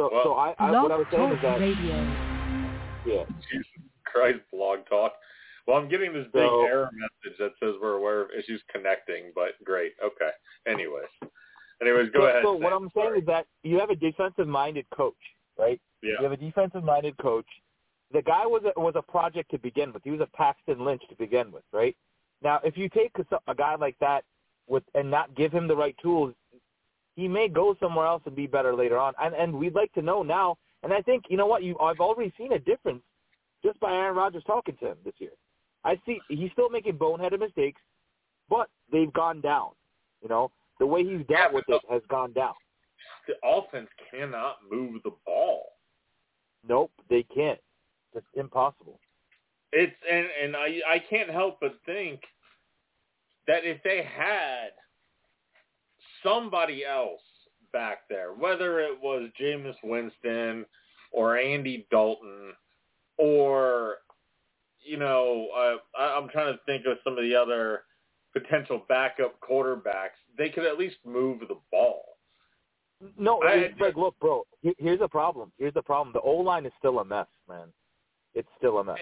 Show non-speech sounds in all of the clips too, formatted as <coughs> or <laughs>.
So, Well- so I, I what I was saying is that Radio. yeah. Jesus Christ, blog talk. Well, I'm getting this big So- error message that says we're aware of issues connecting, but great. Okay. Anyways. Anyways, go so, ahead. So what I'm saying is that you have a defensive-minded coach, right? yeah. You have a defensive-minded coach. The guy was a, was a project to begin with. He was a Paxton Lynch to begin with, right? Now, if you take a, a guy like that with and not give him the right tools, he may go somewhere else and be better later on. And and we'd like to know now. And I think you know what you I've already seen a difference just by Aaron Rodgers talking to him this year. I see he's still making boneheaded mistakes, but they've gone down. You know the way he's dealt Yeah, with it has gone down. The offense cannot move the ball. Nope, they can't. It's impossible. It's and and I I can't help but think that if they had somebody else back there, whether it was Jameis Winston or Andy Dalton or you know uh, I, I'm trying to think of some of the other potential backup quarterbacks, they could at least move the ball. No, I- like, look, bro. Here's the problem. Here's the problem. The O line is still a mess, man. It's still a mess.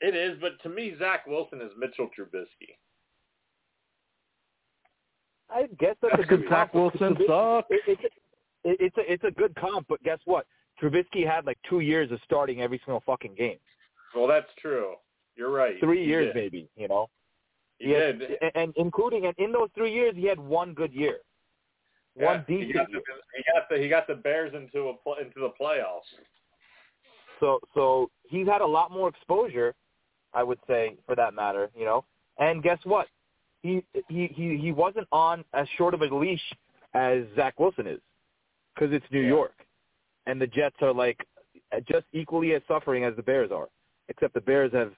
It is, but to me, Zach Wilson is Mitchell Trubisky. I guess that's, That's a good because Zach comp. Wilson Trubisky- sucks. It, it's a, it, it's a it's a good comp, but guess what? Trubisky had like two years of starting every single fucking game. Well, that's true. You're right. Three He years, did. maybe. You know. He had- did. and, and including and in those three years, he had one good year, one Yeah, he decent got, the, year. he got the he got the Bears into a pl- into the playoffs. So so he's had a lot more exposure, I would say, for that matter, you know. And guess what? He he he he wasn't on as short of a leash as Zach Wilson is, because it's New Yeah. York, and the Jets are like just equally as suffering as the Bears are, except the Bears have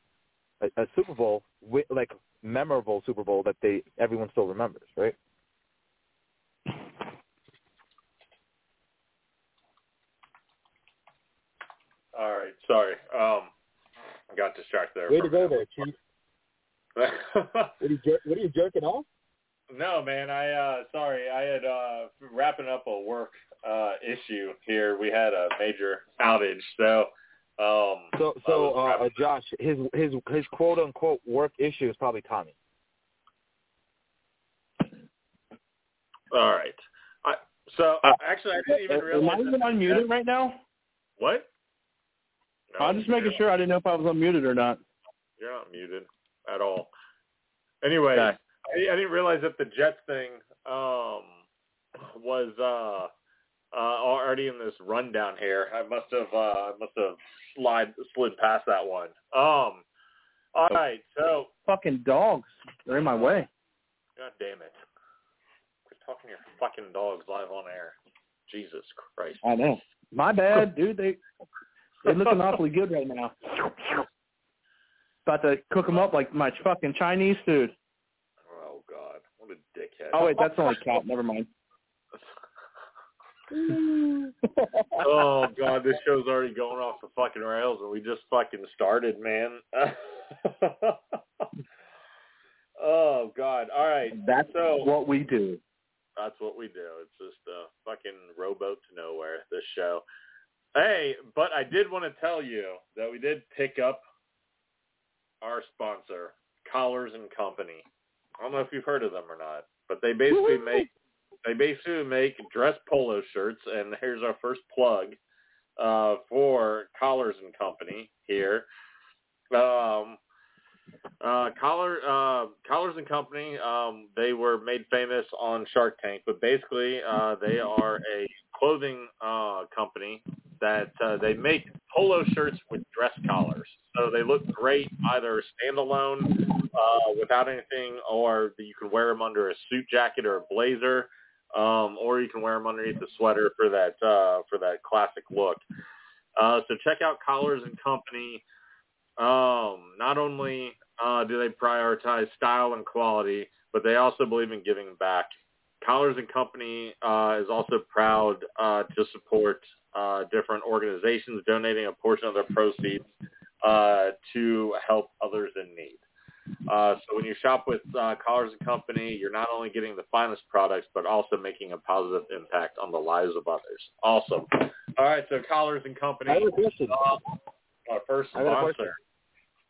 a, a Super Bowl, wi- like memorable Super Bowl that they everyone still remembers, right? All right, sorry. Um, I got distracted there. Way to go there, Chief. What are you, jer- what are you jerking off? no, man. I uh sorry. I had uh wrapping up a work uh issue here. We had a major outage, so um. So so uh, uh, Josh, his his his quote unquote work issue is probably Tommy. all right. I, so Uh, actually, I didn't even realize. Am I even that- unmuted right now? What? No, I'm just making sure I didn't know if I was unmuted or not. You're not muted at all. Anyway, Okay. I, I didn't realize that the Jets thing um, was uh, uh, already in this rundown here. I must have uh, I must have slide slid past that one. Um, all right, so Fucking dogs. They're in my way. God damn it, quit talking to your fucking dogs live on air. Jesus Christ. I know. My bad, <laughs> dude. They they're looking awfully good right now. <laughs> About to cook them up like my fucking Chinese food. Oh God, what a dickhead. Oh wait, that's only cat. Never mind. <laughs> oh god, this show's already going off the fucking rails, and we just fucking started, man. <laughs> oh god. All right. That's so what we do. that's what we do. It's just a fucking rowboat to nowhere. This show. Hey, but I did want to tell you that we did pick up our sponsor, Collars and Company. I don't know if you've heard of them or not, but they basically make they basically make dress polo shirts, and here's our first plug uh, for Collars and Company here. Um, uh, Collar uh, Collars and Company, um, they were made famous on Shark Tank, but basically uh, they are a clothing uh, company that uh, they make polo shirts with dress collars. So they look great either standalone uh, without anything, or you can wear them under a suit jacket or a blazer, um, or you can wear them underneath a sweater for that uh, for that classic look. Uh, so check out Collars and Company. Um, not only uh, do they prioritize style and quality, but they also believe in giving back. Collars and Company uh, is also proud uh, to support uh, different organizations, donating a portion of their proceeds uh, to help others in need. Uh, so when you shop with uh, Collars and Company, you're not only getting the finest products, but also making a positive impact on the lives of others. Awesome. All right, so Collars and Company, I have a question. uh, our first I got a question. sponsor.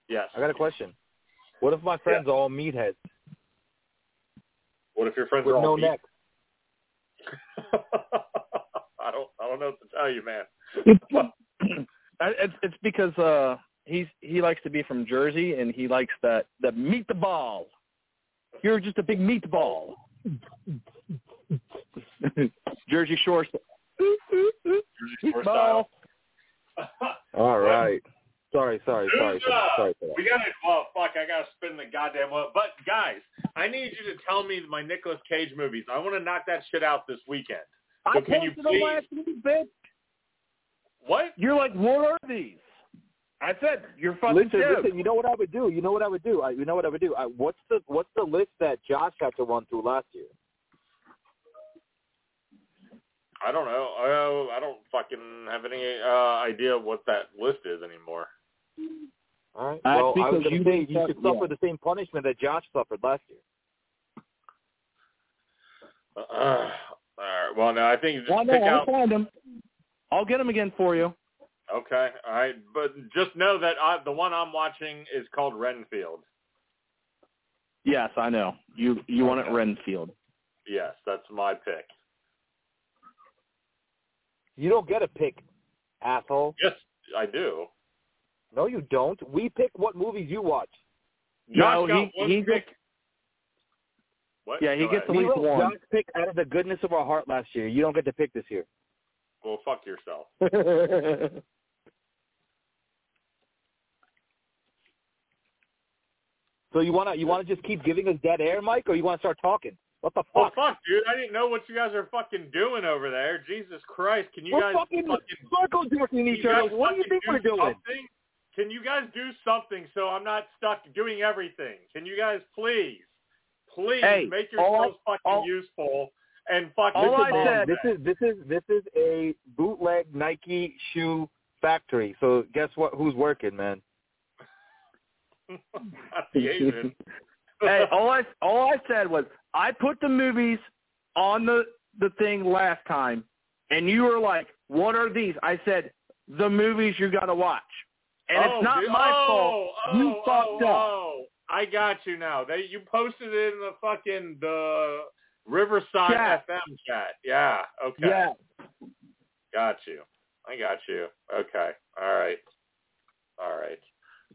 Yes. I got a question. What if my friends are all meatheads What if your friends with are all no meat? neck? <laughs> I don't. I don't know what to tell you, man. <laughs> it's it's because uh he's he likes to be from Jersey and he likes that that meatball. You're just a big meatball. <laughs> Jersey Shore. Jersey Shore style. All right. Sorry, sorry, sorry, Who's sorry for that. We gotta. Well, fuck. I gotta spin the goddamn one. But guys, I need you to tell me my Nicolas Cage movies. I want to knock that shit out this weekend. I can you please- last week, bitch. What? You're like, what are these? I said you're fucking Listen, joke. listen. You know what I would do? You know what I would do? I, you know what I would do? I, what's the what's the list that Josh had to run through last year? I don't know. I, I don't fucking have any uh, idea what that list is anymore. All right. That's well, I was because going you to say you should suffer the same punishment that Josh suffered last year. Uh, all right. Well, no, I think just Well, no, pick I'll out. find them. I'll get them again for you. Okay. All right. But just know that I, the one I'm watching is called Renfield. Yes, I know. You you want it Renfield. Yes, that's my pick. You don't get a pick, asshole. Yes, I do. No, you don't. We pick what movies you watch. Josh No, he- he pick. What? Yeah, he Go gets ahead. At We least wrote one. Josh pick out of the goodness of our heart last year. You don't get to pick this year. Well, fuck yourself. <laughs> So you wanna you wanna just keep giving us dead air, Mike, or you wanna start talking? What the Well, fuck? fuck, dude. I didn't know what you guys are fucking doing over there. Jesus Christ. Can you we're guys fucking, fucking circle jerking each other. What do you fucking think we're doing? Something? Can you guys do something so I'm not stuck doing everything? Can you guys please, please Hey, make all yourselves fucking all- useful and fucking all Listen, I man, said- this is this is this is a bootleg Nike shoe factory. So guess what? Who's working, man? not <laughs> the Asian. <laughs> hey, all I all I said was I put the movies on the the thing last time, and you were like, "What are these?" I said, "The movies you got to watch," and oh, it's not dude. my oh, fault. Oh, you oh, fucked oh, up. Oh, I got you now. They you posted it in the fucking the Riverside Chat. FM chat. Yeah. Okay. Yeah, Got you. I got you. Okay. All right. All right.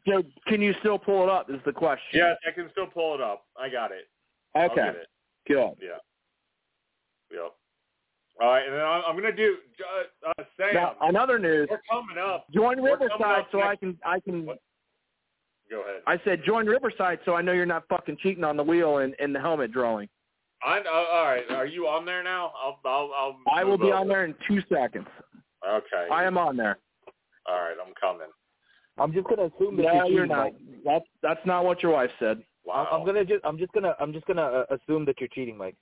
so can you still pull it up? Is the question? Yes, I can still pull it up. I got it. Okay. it. Good. Yeah. Yep. All right, and then I'm, I'm gonna do uh, uh, Sam. Now, another news. we're coming up. Join Riverside up so I can I can. What? Go ahead. I said join Riverside so I know you're not fucking cheating on the wheel and, and the helmet drawing. I, uh, all right. Are you on there now? I'll. I'll. I'll I will be over. on there in two seconds. Okay. I am on there. All right. I'm coming. I'm just gonna assume that No, you're, you're cheating, not. Mike. That's that's not what your wife said. Wow. I'm gonna just I'm just gonna I'm just gonna uh, assume that you're cheating, Mike.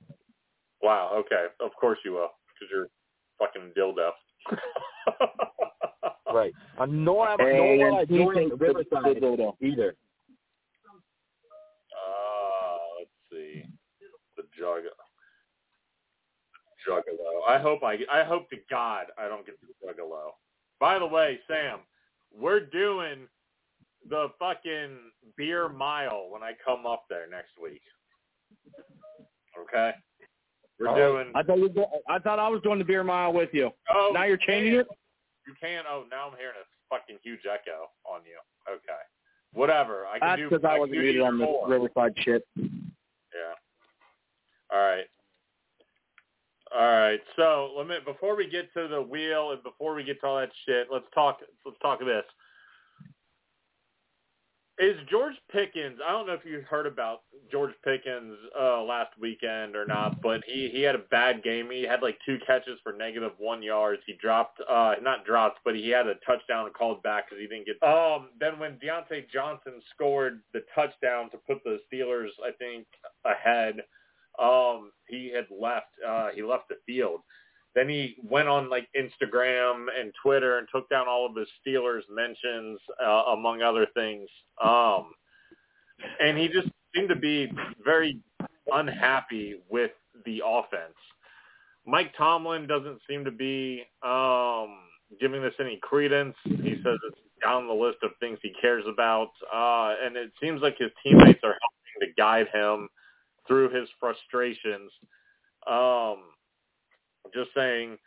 Wow. Okay. Of course you will, because you're fucking dildo. <laughs> Right. Uh, nor am And nor will I he join thinks the- Riverside the dildo. either. Uh, let's see. The jug. Juggalo. I hope I. I hope to God I don't get the Juggalo. By the way, Sam, we're doing the fucking beer mile when I come up there next week. Okay. We're right. doing. I thought you. were- I thought I was doing the beer mile with you. Oh, now you're changing it. You can. Oh, now I'm hearing a fucking huge echo on you. Okay. Whatever. I can That's do. because I can wasn't muted on the. Riverside shit. Yeah. All right. All right. So let me before we get to the wheel and before we get to all that shit, let's talk. Let's talk this. Is George Pickens? I don't know if you heard about George Pickens uh, last weekend or not, but he he had a bad game. He had like two catches for negative one yards. He dropped, uh, not dropped, but he had a touchdown called back because he didn't get. Um, then when Diontae Johnson scored the touchdown to put the Steelers, I think ahead, um, he had left. Uh, he left the field. Then he went on like Instagram and Twitter and took down all of his Steelers mentions, uh, among other things. Um, and he just seemed to be very unhappy with the offense. Mike Tomlin doesn't seem to be um, giving this any credence. He says it's down the list of things he cares about, uh, and it seems like his teammates are helping to guide him through his frustrations. Um, just saying,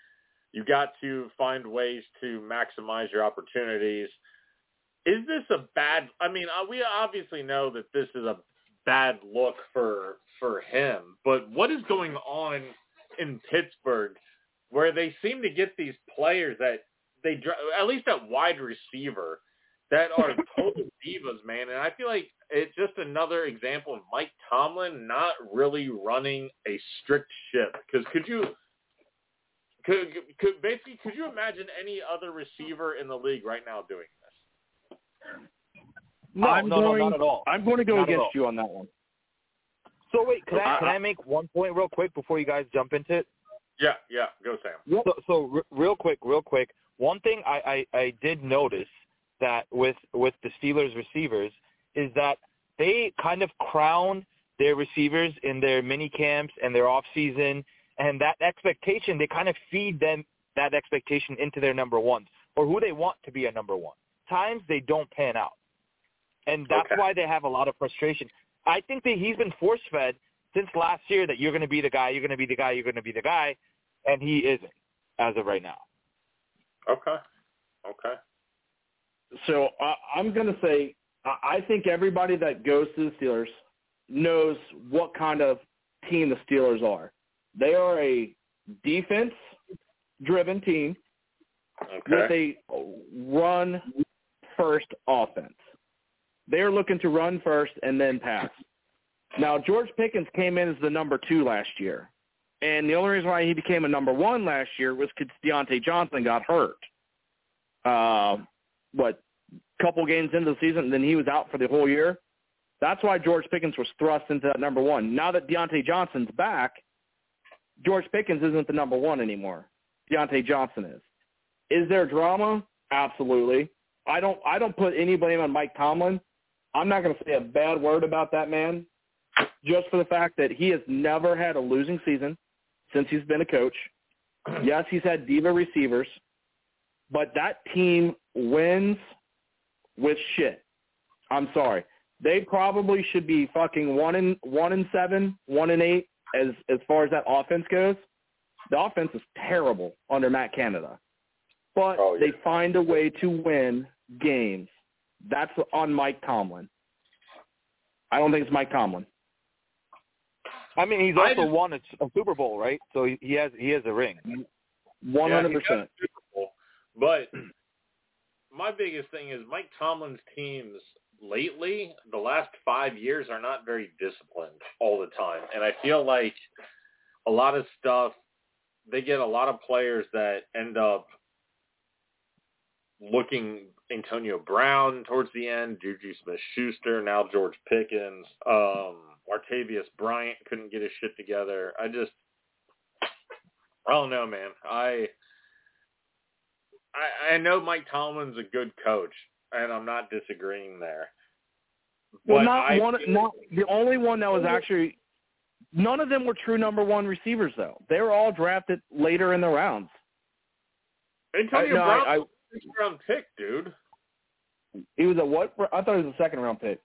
you got to find ways to maximize your opportunities. Is this a bad? I mean, uh, we obviously know that this is a bad look for for him, but what is going on in Pittsburgh where they seem to get these players that they at least at wide receiver that are <laughs> total divas, man. And I feel like it's just another example of Mike Tomlin not really running a strict ship. Because could you could could basically could you imagine any other receiver in the league right now doing this? No, I'm no, going, no, not at all. I'm going to go Not against you on that one. So wait, can I I- can I make one point real quick before you guys jump into it? Yeah, yeah, go Sam. So, so r- real quick, real quick. One thing I, I, I did notice that with with the Steelers receivers is that they kind of crown their receivers in their mini camps and their off season, and that expectation they kind of feed them that expectation into their number ones or who they want to be a number one. Times they don't pan out, and that's Okay. why they have a lot of frustration. I think that he's been force fed since last year that you're going to be the guy, you're going to be the guy, you're going to be the guy, and he isn't as of right now. Okay, okay. So I I'm going to say I I think everybody that goes to the Steelers knows what kind of team the Steelers are. They are a defense-driven team with a run-first offense. They're looking to run first and then pass. Now, George Pickens came in as the number two last year. And the only reason why he became a number one last year was because Diontae Johnson got hurt. Uh, what, couple games into the season, then he was out for the whole year. That's why George Pickens was thrust into that number one. Now that Diontae Johnson's back, George Pickens isn't the number one anymore. Diontae Johnson is. Is there drama? Absolutely. I don't I don't put any blame on Mike Tomlin. I'm not going to say a bad word about that man just for the fact that he has never had a losing season since he's been a coach. Yes, he's had diva receivers, but that team wins with shit. I'm sorry. They probably should be fucking one in one in seven, one in eight as as far as that offense goes. The offense is terrible under Matt Canada. But Oh, yeah. they find a way to win games. That's on Mike Tomlin. I don't think it's Mike Tomlin. I mean, he's also just- won a, a Super Bowl, right? So he, he has he has a ring. One hundred Yeah, he got percent. But <clears throat> my biggest thing is Mike Tomlin's teams lately, the last five years, are not very disciplined all the time, and I feel like a lot of stuff. They get a lot of players that end up looking Antonio Brown towards the end, Juju Smith-Schuster, now George Pickens, um, Artavius Bryant couldn't get his shit together. I just, I don't know, man. I, I, I know Mike Tomlin's a good coach, and I'm not disagreeing there. Well, But not I one. feel- Not the only one that was oh. actually. None of them were true number one receivers, though. They were all drafted later in the rounds. Antonio I- no, Brown I- I- was a sixth round pick, dude. He was a what? I thought he was a second round pick.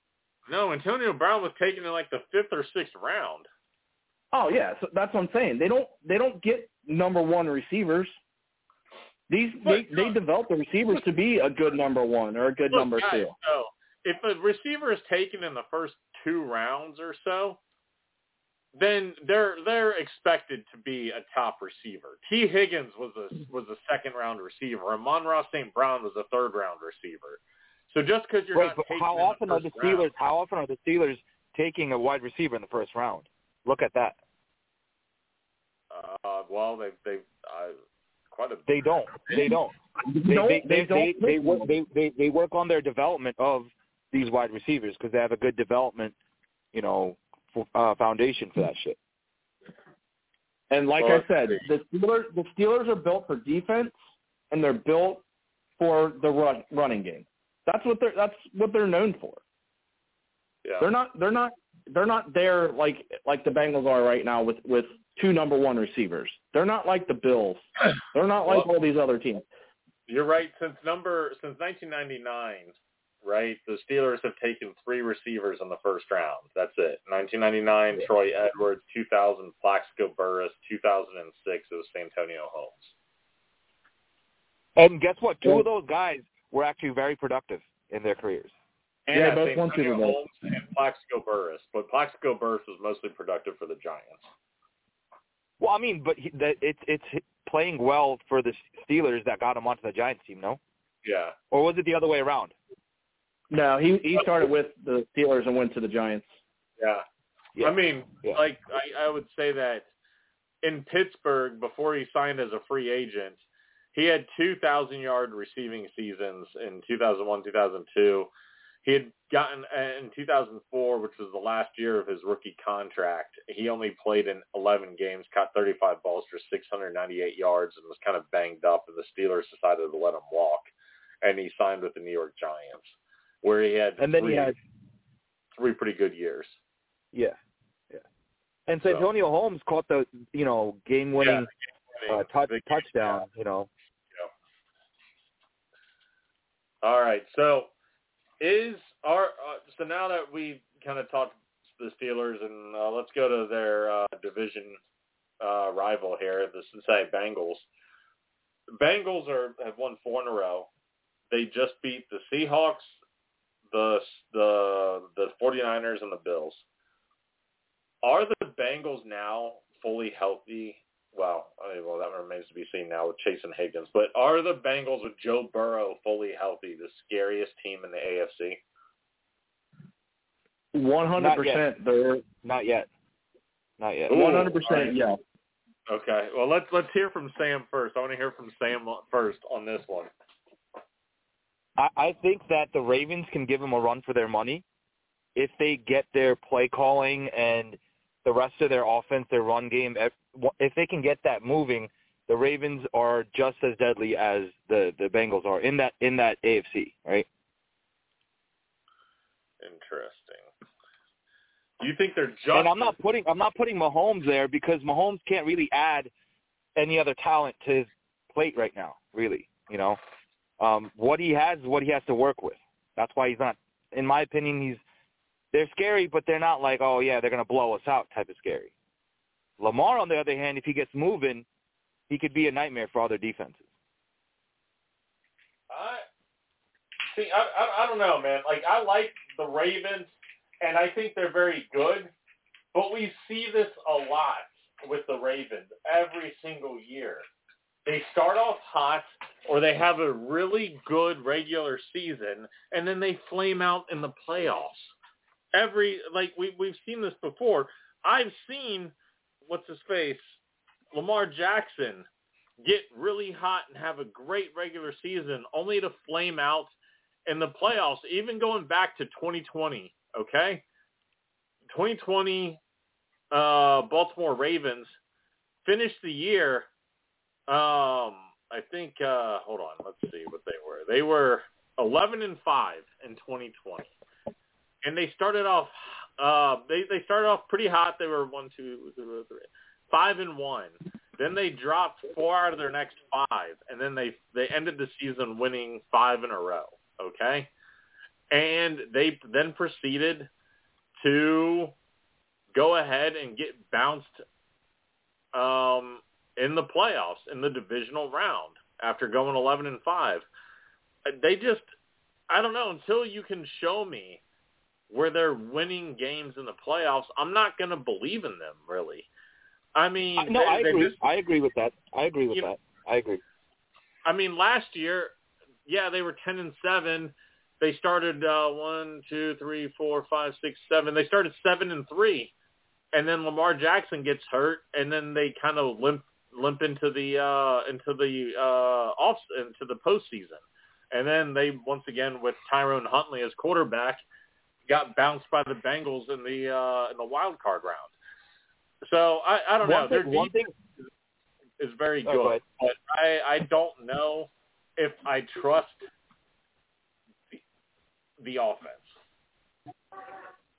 No, Antonio Brown was taken in like the fifth or sixth round. Oh yeah, so that's what I'm saying. They don't. They don't get number one receivers. These they they develop the receivers to be a good number one or a good number guys, two. So if a receiver is taken in the first two rounds or so, then they're they're expected to be a top receiver. Tee Higgins was a was a second round receiver. Amon-Ra St. Brown was a third round receiver. So just because you're Wait, not but how often the are the first round- Steelers? How often are the Steelers taking a wide receiver in the first round? Look at that. Uh, well, they they uh, quite a They don't. They don't. They don't- they they don't they, they, work, they they they work on their development of these wide receivers because they have a good development, you know, f- uh, foundation for that shit. And like Well, I said, the Steelers the Steelers are built for defense, and they're built for the run, running game. That's what they're that's what they're known for. Yeah. They're not. They're not. They're not there like like the Bengals are right now with with two number one receivers. They're not like the Bills. <clears throat> They're not like Well- all these other teams. You're right. Since number since 1999, right? The Steelers have taken three receivers in the first round. That's it. 1999, Troy Edwards. 2000, Plaxico Burress. 2006, it was Santonio Holmes. And guess what? Two Well- of those guys were actually very productive in their careers. And Yeah, yeah, both won Santonio Super Bowl. Holmes and Plaxico Burress, but Plaxico Burress was mostly productive for the Giants. Well, I mean, but he, that it's it's playing well for the Steelers that got him onto the Giants team, no? Yeah. Or was it the other way around? No, he he started with the Steelers and went to the Giants. Yeah. Yeah. I mean, Yeah. like I, I would say that in Pittsburgh before he signed as a free agent, he had 2,000 yard receiving seasons in 2001, 2002. He had gotten in 2004, which was the last year of his rookie contract. He only played in 11 games, caught 35 balls for 698 yards, and was kind of banged up. And the Steelers decided to let him walk, and he signed with the New York Giants, where he had And then three, he had three pretty good years. yeah, yeah. And So- Santonio Holmes caught the you know game winning uh, touch, touchdown. You know, Yeah. All right. So is our uh, so now that we kind of talked the Steelers and uh, let's go to their uh, division uh, rival here, the Cincinnati Bengals. The Bengals are have won four in a row. They just beat the Seahawks, the the the 49ers and the Bills. Are the Bengals now fully healthy well, I mean, well, that remains to be seen now with Chase and Higgins. But are the Bengals with Joe Burrow fully healthy the scariest team in the AFC? One hundred percent. They're not yet, not yet. One hundred percent. Yeah. Okay. Well, let's let's hear from Sam first. I want to hear from Sam first on this one. I, I think that the Ravens can give them a run for their money if they get their play calling and the rest of their offense, their run game. If, they can get that moving, the Ravens are just as deadly as the the Bengals are in that in that AFC, right? Interesting. You think they're just? And I'm not putting I'm not putting Mahomes there because Mahomes can't really add any other talent to his plate right now. Really, you know, um, what he has is what he has to work with. That's why he's not. In my opinion, he's they're scary, but they're not like oh yeah they're gonna blow us out type of scary. Lamar, on the other hand, if he gets moving, he could be a nightmare for other defenses. I see. I, I I don't know, man. Like I like the Ravens, and I think they're very good. But we see this a lot with the Ravens every single year. They start off hot, or they have a really good regular season, and then they flame out in the playoffs. Every like we we've seen this before. I've seen what's his face, Lamar Jackson get really hot and have a great regular season only to flame out in the playoffs, even going back to 2020, okay? 2020 uh, Baltimore Ravens finished the year, um, I think, uh, hold on, let's see what they were. They were 11 and 5 in 2020. And they started off, uh, they, they started off pretty hot. They were one, two, three, three, five and one. Then they dropped four out of their next five, and then they they ended the season winning five in a row. Okay, and they then proceeded to go ahead and get bounced um, in the playoffs in the divisional round after going eleven and five. They just I don't know until you can show me where they're winning games in the playoffs. I'm not going to believe in them really. I mean, I- no, they- I agree. just- I agree with that. I agree with that. I agree. I mean, last year, yeah, they were ten and seven. They started uh, one, two, three, four, five, six, seven. They started seven and three, and then Lamar Jackson gets hurt, and then they kind of limp limp into the uh, into the uh, off into the postseason, and then they once again with Tyrone Huntley as quarterback got bounced by the Bengals in the uh, in the wild card round. So I, I don't know. One Their thing, one thing defense is very Oh, good, go but I, I don't know if I trust the, the offense.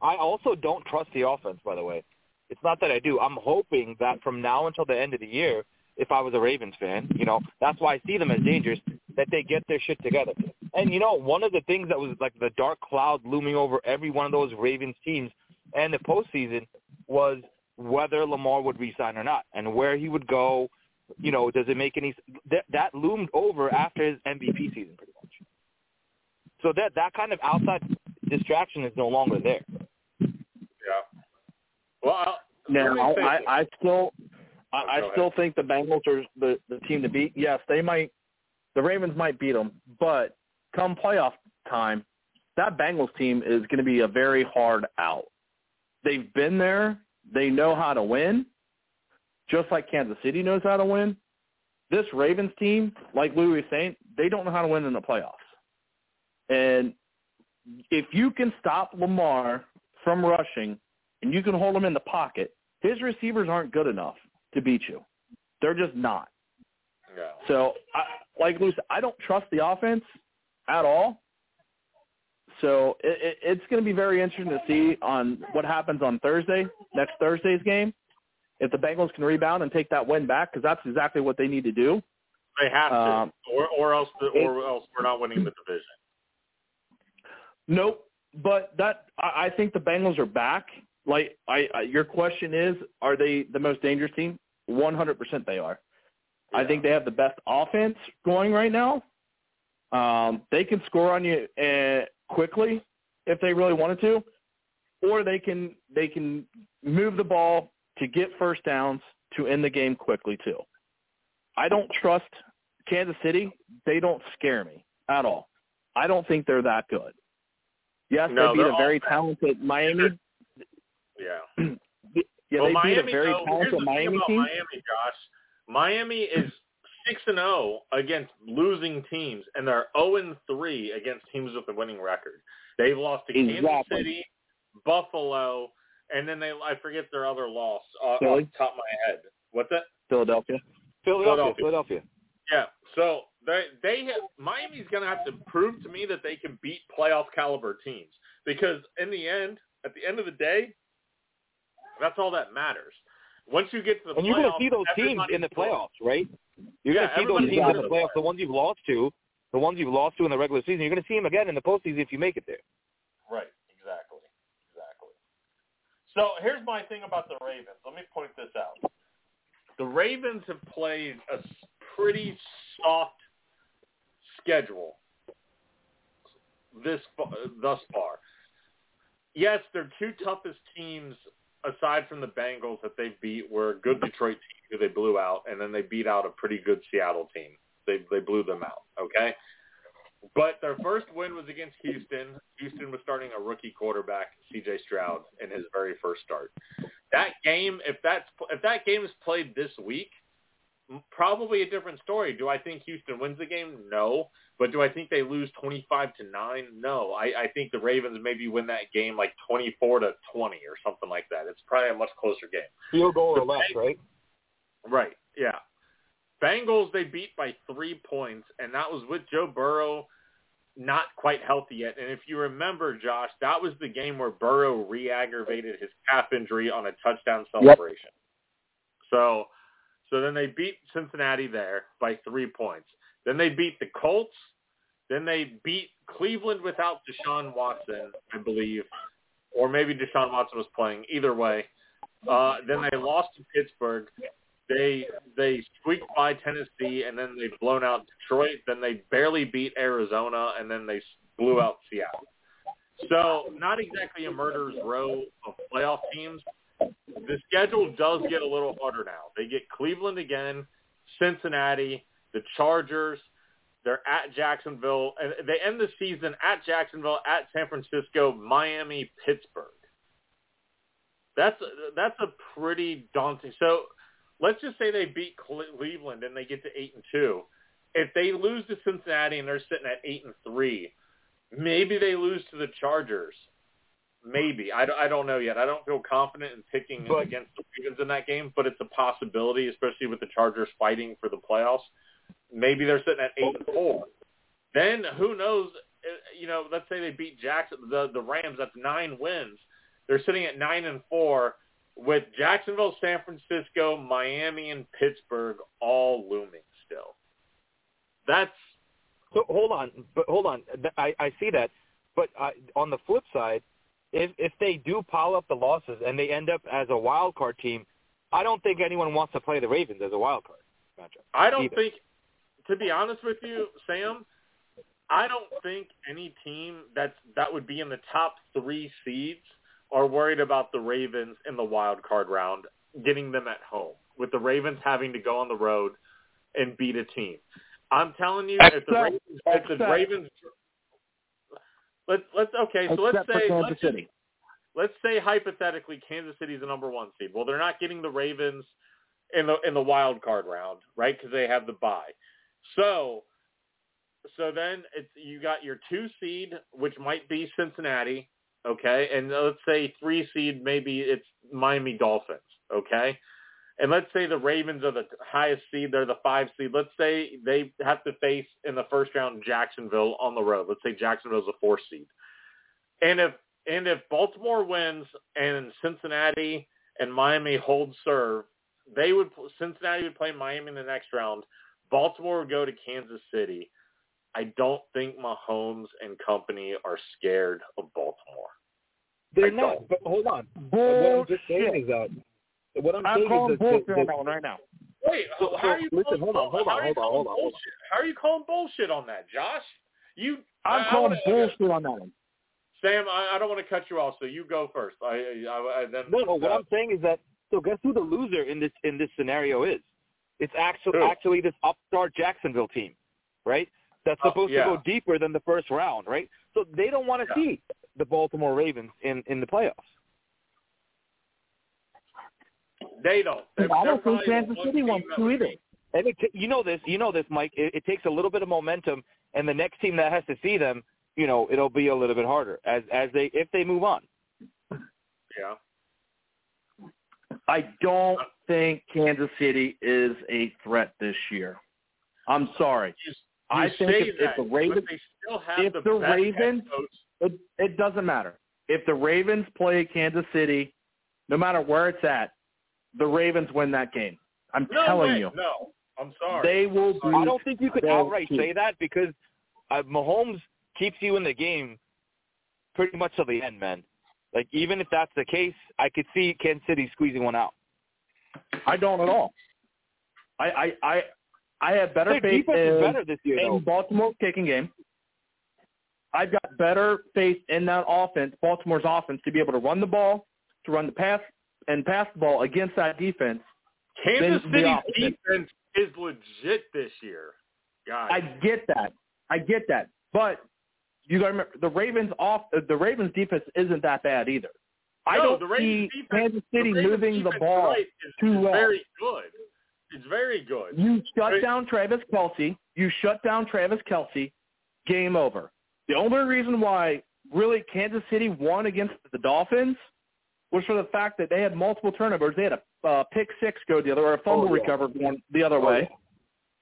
I also don't trust the offense. By the way, it's not that I do. I'm hoping that from now until the end of the year, if I was a Ravens fan, you know, that's why I see them as dangerous. That they get their shit together. And you know, one of the things that was like the dark cloud looming over every one of those Ravens teams and the postseason was whether Lamar would resign or not, and where he would go. You know, does it make any that that loomed over after his MVP season, pretty much. So that that kind of outside distraction is no longer there. Yeah. Well, I'll, Now, let me say I. I still, I, Oh, I go still think the Bengals are the the team to beat. Yes, they might, the Ravens might beat them, but come playoff time, that Bengals team is going to be a very hard out. They've been there. They know how to win, just like Kansas City knows how to win. This Ravens team, like Louis was saying, they don't know how to win in the playoffs. And if you can stop Lamar from rushing and you can hold him in the pocket, his receivers aren't good enough to beat you. They're just not. Yeah. So, I, like Lou I don't trust the offense at all. So it, it, it's going to be very interesting to see on what happens on Thursday, next Thursday's game, if the Bengals can rebound and take that win back, because that's exactly what they need to do. They have to, Um, or or else the, or else we're not winning the division. Nope. But that I, I think the Bengals are back. Like I, I, your question is, are they the most dangerous team? One hundred percent, they are. I think they have the best offense going right now. Um, they can score on you uh, quickly if they really wanted to, or they can they can move the ball to get first downs to end the game quickly too. I don't trust Kansas City. They don't scare me at all. I don't think they're that good. Yes, No, they beat a very all- talented Miami. Yeah. <clears throat> Yeah, well, they Miami, beat a very though, here's talented the Miami thing about team. Miami, Josh. Miami is six and zero against losing teams, and they're zero and three against teams with a winning record. They've lost to Kansas City, Buffalo, and then they I forget their other loss uh, off Philly? the top of my head. What's that? Philadelphia. Philadelphia, Philadelphia. Philadelphia. Yeah. So they they have, Miami's going to have to prove to me that they can beat playoff caliber teams because in the end, at the end of the day, that's all that matters. Once you get to the And you're going to see those teams in the playoffs, right? You're Yeah, going to see those teams in the playoffs, the ones you've lost to, the ones you've lost to in the regular season. You're going to see them again in the postseason if you make it there. Right. Exactly. Exactly. So here's my thing about the Ravens. Let me point this out. The Ravens have played a pretty soft schedule this thus far. Yes, their two toughest teams aside from the Bengals that they beat were a good Detroit team who they blew out, and then they beat out a pretty good Seattle team. They they blew them out. Okay. But their first win was against Houston. Houston was starting a rookie quarterback, C.J. Stroud, in his very first start. That game, if that's if that game is played this week, probably a different story. Do I think Houston wins the game? No. But do I think they lose twenty-five to nine? No. I, I think the Ravens maybe win that game like twenty-four to twenty or something like that. It's probably a much closer game. Field goal or less, right? Right. Yeah. Bengals they beat by three points, and that was with Joe Burrow not quite healthy yet. And if you remember, Josh, that was the game where Burrow re-aggravated his calf injury on a touchdown celebration. So, so then they beat Cincinnati there by three points. Then they beat the Colts. Then they beat Cleveland without Deshaun Watson, I believe, or maybe Deshaun Watson was playing. Either way, uh, then they lost to Pittsburgh. They they squeaked by Tennessee, and then they've blown out Detroit. Then they barely beat Arizona, and then they blew out Seattle. So not exactly a murderer's row of playoff teams. The schedule does get a little harder now. They get Cleveland again, Cincinnati, the Chargers. They're at Jacksonville, and they end the season at Jacksonville, at San Francisco, Miami, Pittsburgh. That's that's a pretty daunting. So let's just say they beat Cleveland and they get to eight and two. If they lose to Cincinnati and they're sitting at eight and three, maybe they lose to the Chargers. Maybe I, don't- I don't know yet. I don't feel confident in picking But- against the Ravens in that game, but it's a possibility, especially with the Chargers fighting for the playoffs. Maybe they're sitting at eight and four. Then who knows? uh, You know, let's say they beat Jackson, the the Rams. That's nine wins. They're sitting at nine and four with Jacksonville, San Francisco, Miami, and Pittsburgh all looming still. That's So hold on, but hold on. I, I see that, but uh, on the flip side, if if they do pile up the losses and they end up as a wild card team, I don't think anyone wants to play the Ravens as a wild card matchup. I don't either. think, to be honest with you, Sam, I don't think any team that's that would be in the top three seeds are worried about the Ravens in the wild card round getting them at home. With the Ravens having to go on the road and beat a team, I'm telling you, if the Ravens, if the except- Ravens, let's let's okay, so let's Except say let's just let's say hypothetically Kansas City's the number one seed. Well, they're not getting the Ravens in the in the wild card round, right? Because they have the bye. So, so then it's you got your two seed, which might be Cincinnati, okay, and let's say three seed maybe it's Miami Dolphins, okay. And let's say the Ravens are the highest seed; they're the five seed. Let's say they have to face in the first round Jacksonville on the road. Let's say Jacksonville's a four seed, and if and if Baltimore wins and Cincinnati and Miami hold serve, they would Cincinnati would play Miami in the next round. Baltimore would go to Kansas City. I don't think Mahomes and company are scared of Baltimore. They're I not. don't. But hold on. What I'm just saying is that what I'm, I'm saying calling is that, bullshit that, on that one right now. Wait, So- how are you listen, calling, hold on, hold on, hold on, hold on, hold on. bullshit? How are you calling bullshit on that, Josh? You, I'm I- I calling wanna- bullshit on that one. Sam, I, I don't want to cut you off, so you go first. I, I, I then No, no. What uh, I'm saying is that so guess who the loser in this in this scenario is? It's actually Who? actually this upstart Jacksonville team, right? That's Oh, supposed yeah. to go deeper than the first round, right? So they don't want to Yeah. see the Baltimore Ravens in in the playoffs. They don't. They're, I don't think Kansas City team wants to either. And it, t- you know this, you know this, Mike. It, it takes a little bit of momentum, and the next team that has to see them, you know, it'll be a little bit harder as as they if they move on. Yeah. I don't think Kansas City is a threat this year. I'm sorry. You, I think say if, if that, the but Ravens, they still have if the, the best head Ravens- it, it doesn't matter. If the Ravens play Kansas City, no matter where it's at, the Ravens win that game. I'm No telling way. you, No, I'm sorry. they will be. I don't think you could outright keep- say that because uh, Mahomes keeps you in the game pretty much till the end, man. Like even if that's the case, I could see Kansas City squeezing one out. I don't at all. I I I, I have better Their faith defense in, is better this year, in though. Baltimore's kicking game. I've got better faith in that offense, Baltimore's offense, to be able to run the ball, to run the pass, and pass the ball against that defense. Kansas City's defense is legit this year, guys. I get that. I get that. But you got to remember the Ravens off the Ravens defense isn't that bad either. I don't the see defense- Kansas City the moving the ball right, is, too well. very good. It's very good. You shut Right. down Travis Kelce. You shut down Travis Kelce. Game over. The only reason why really Kansas City won against the Dolphins was for the fact that they had multiple turnovers. They had a uh, pick six go the other, or a fumble Oh, yeah. recovered one the other Oh, way. yeah.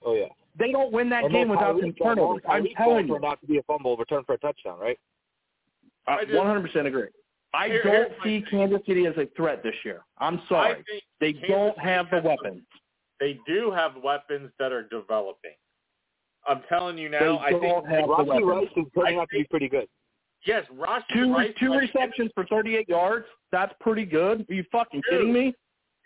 Oh yeah. They don't win that And game then without some that turnovers. I'm telling you. not to be a fumble return for a touchdown, right? I I just- 100% agree. I Here- don't see. Kansas City as a threat this year. I'm sorry. think They Kansas don't have the weapons. They do have weapons that are developing. I'm telling you They now. I think don't have the Rocky weapons. Rice is turning I out to be pretty good. Yes, Rashee Two two like, receptions for 38 yards. That's pretty good. Are you fucking Dude. kidding me?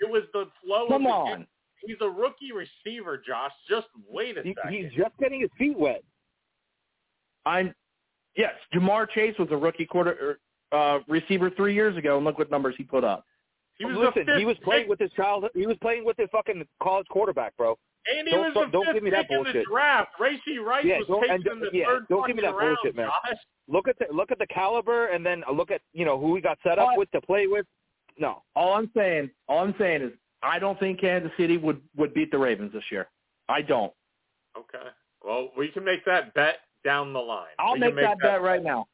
It was the flow. Come of the on. Game. He's a rookie receiver, Josh. Just wait a He, second. he's just getting his feet wet. I'm yes. Ja'Marr Chase was a rookie quarter uh, receiver three years ago, and look what numbers he put up. He was Listen, fifth he was playing pick, with his child. He was playing with his fucking college quarterback, bro. and he don't- was the don't fifth give me that pick in the bullshit. draft. Rashee Rice Yeah, was taken and- in the yeah, third don't give me that round, bullshit, man. Josh. Look at the look at the caliber, and then look at you know who he got set up But- with to play with. No, All I'm saying, all I'm saying is, I don't think Kansas City would would beat the Ravens this year. I don't. Okay. Well, we can make that bet down the line. I'll We can make that bet right now.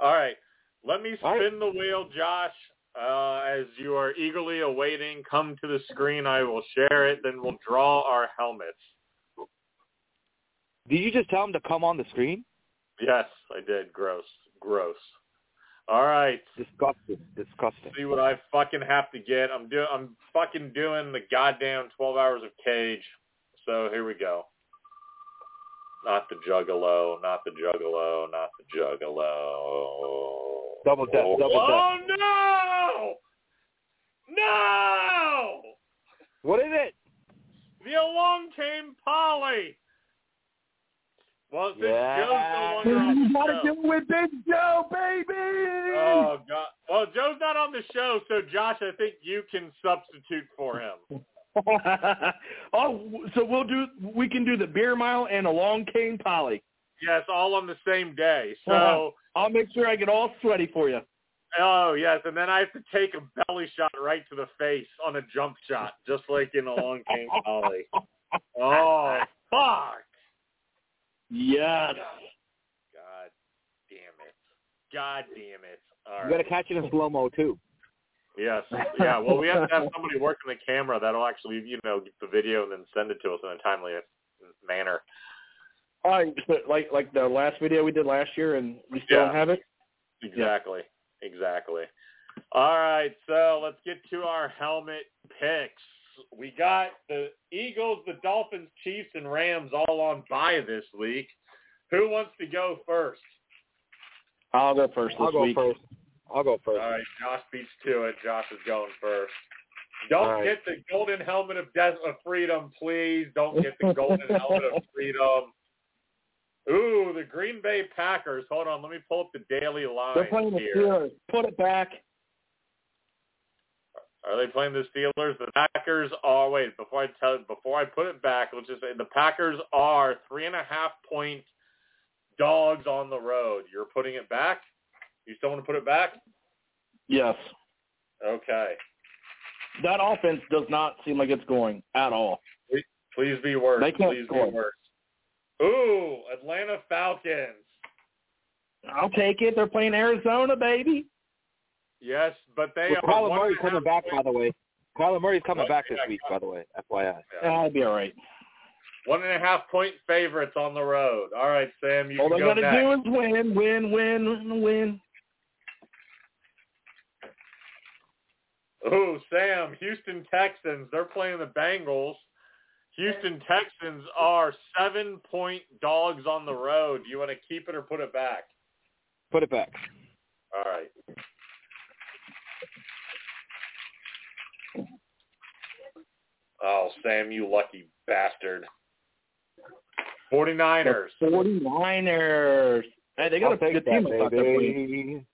All right. Let me All spin the wheel, Josh. Uh, as you are eagerly awaiting, come to the screen. I will share it. Then we'll draw our helmets. did you just tell him to come on the screen? Yes, I did. Gross. Gross. All right. Disgusting. Disgusting. See what I fucking have to get. I'm doing. I'm fucking doing the goddamn 12 hours of cage. So here we go. Not the juggalo. Not the juggalo. Not the juggalo. Double death. Double oh death. no! No! What is it? The along came Polly. Well, since Yeah. Joe's no longer on You the gotta show. do it with Big Joe, baby. Oh God! Well, Joe's not on the show, so Josh, I think you can substitute for him. <laughs> oh, so we'll do. We can do the beer mile and along Came Polly. Yes, all on the same day. So, Uh-huh. I'll make sure I get all sweaty for you. Oh yes, and then I have to take a belly shot right to the face on a jump shot, just like in Along Came Polly. Oh fuck! Yes. God damn it! God damn it! All You gotta catch it in slow mo too. Yes. Yeah. Well, we have to have somebody working the camera that'll actually, you know, get the video and then send it to us in a timely manner. All right, so like like the last video we did last year, and we still Yeah. don't have it. Exactly. Exactly. All right, so let's get to our helmet picks. We got the Eagles, the Dolphins, Chiefs, and Rams all on bye this week. Who wants to go first? I'll go first this I'll go week. first. I'll go first. right, Josh beats to it. Josh is going first. Don't All right. get the golden helmet of death of freedom, please. Don't get the golden <laughs> helmet of freedom. Ooh, the Green Bay Packers. Hold on, let me pull up the daily line They're playing the here. Steelers. Put it back. Are they playing the Steelers? The Packers are. Wait, before I tell, before I put it back, let's just say the Packers are three and a half point dogs on the road. You're putting it back. You still want to put it back? Yes. Okay. That offense does not seem like it's going at all. Please be worse. They can't Please score. be worse. Ooh, Atlanta Falcons. I'll take it. They're playing Arizona, baby. Yes, but they With are Kyler one Murray and a coming half back, by the way. Kyler Murray's coming What? back this Yeah, week, by the way. FYI. Yeah. I'll be all right. One and a half point favorites on the road. All right, Sam, you All can they go got to do is win, win, win, win. Ooh, Sam, Houston Texans. They're playing the Bengals. Houston Texans are seven point dogs on the road. Do you want to keep it or put it back? Put it back. All right. Oh, Sam, you lucky bastard. 49ers. The 49ers. Hey, they got I'll a good team. That baby.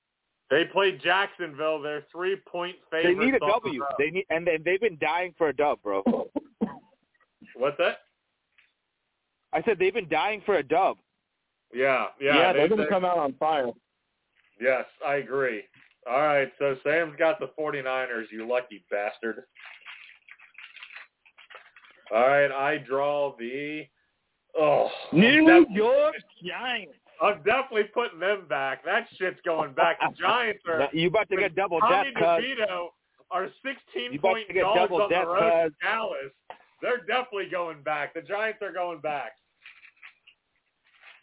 They played Jacksonville. They're three point favorites. They need a W. the They need, and they, they've been dying for a dub, bro. What's that? I said they've been dying for a dub. Yeah, yeah. Yeah, they- they're going to come out on fire. Yes, I agree. All right, so Sam's got the 49ers, you lucky bastard. All right, I draw the oh New York Giants. I'm definitely putting them back. That shit's going back. The Giants are <laughs> You about to get double death, Tommy cuz. DeVito are 16 You point dogs on the road to Dallas. They're definitely going back. The Giants are going back.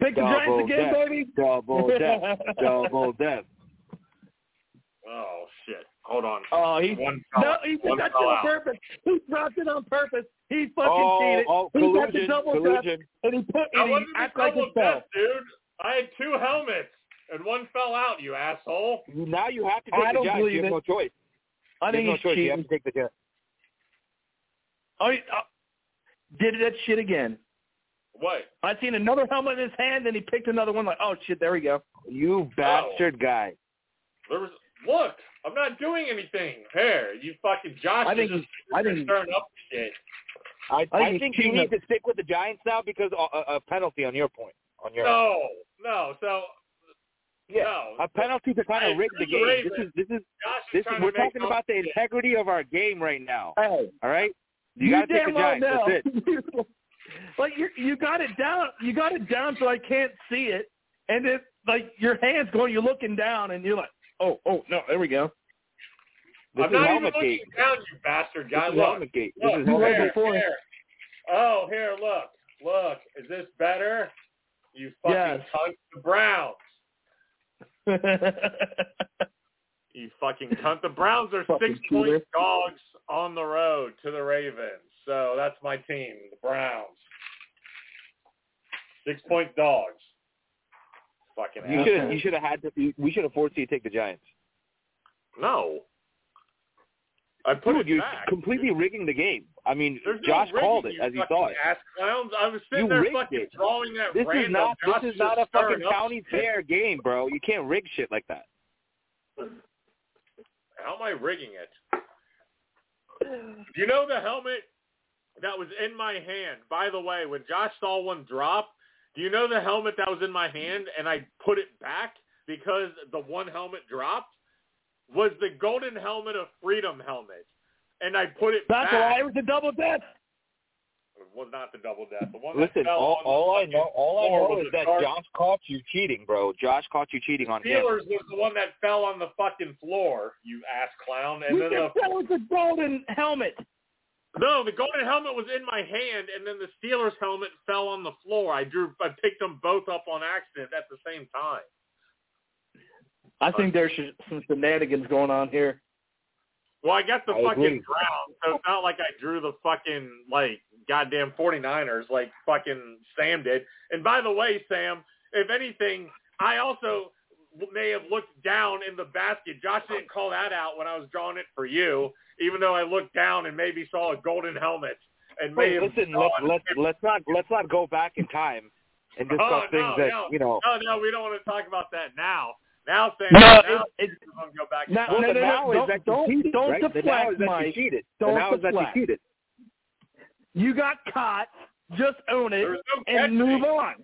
Pick the Double Giants again, death. baby. Double death. <laughs> double death. Oh shit! Hold on. Oh, he One no, fell- he did one that shit fell on out. purpose. He dropped it on purpose. He fucking Oh, cheated. oh, he got the collusion, double death, and he put That and he wasn't a acted like double it fell. death, dude. I had two helmets and one fell out. You asshole. Now you have to I take the don't Giants. You have it. no choice. I You think have no he's choice. You have to take the Giants. Oh, he, uh, did that shit again. What? I seen another helmet in his hand, and he picked another one. Like, oh shit, there we go. You bastard guy. There was. Look, I'm not doing anything. Here, you fucking Josh. I is think just I think stirring up shit. I, think I think you need to stick with the Giants now because a, a, a penalty on your point. On your No, no. So yeah, no. a penalty to kind of rig the game. Ravens. This is this is Josh is this. trying We're talking about the shit. integrity of our game right now. Hey, All right, you, gotta take the damn well know. That's it. <laughs> like you, you got it down. You got it down so I can't see it, and it like your hands going. You're looking down, and you're like, oh, oh no, there we go. This I'm is not even helmet looking gate. down, you bastard guy. This is Look, helmet gate. This look, is you helmet here, before. here. Oh, here, look, look. Is this better? You fucking Yes. The Browns. <laughs> You fucking cunt. The Browns are six point dogs on the road to the Ravens. So that's my team, the Browns. Six point dogs. Fucking You should you should have had to. you- We should have forced you to take the Giants. No. I put Dude, it you're back. completely rigging the game. I mean, There's Josh rigging, called it you as he fucking saw it. Ass clowns. I was sitting You there rigged fucking it. drawing that This is not Josh this is not a fucking county fair game, bro. You can't rig shit like that. How am I rigging it? <sighs> Do you know the helmet that was in my hand? By the way, when Josh saw one drop, do you know the helmet that was in my hand and I put it back because the one helmet dropped? Was the golden helmet a freedom helmet? And I put it That's back. why it was a double death. It was not the double death. The one Listen, that fell all, on the all I know, all I floor know was is that Card- Josh caught you cheating, bro. Josh caught you cheating on camera. Steelers was the one that fell on the fucking floor, you ass clown. And You then the just said it was the golden helmet. No, the golden helmet was in my hand, and then the Steelers helmet fell on the floor. I drew, I picked them both up on accident at the same time. I think there's some shenanigans going on here. Well, I got the I fucking agree. ground, so it's not like I drew the fucking like goddamn 49ers like fucking Sam did. And by the way, Sam, if anything, I also may have looked down in the basket. Josh didn't call that out when I was drawing it for you, even though I looked down and maybe saw a golden helmet and have listen, let's it. let's not let's not go back in time and oh, discuss Oh, things that no. you know. No, no, we don't want to talk about that now. Now, Sam, No, now it- it- we're going to go back. Now- Well, to the no, no, now don't- is that don't- you cheated, don't right? the deflect, now is Mike. you cheated. Don't the now is that you cheated. You got caught. Just own it no and move on.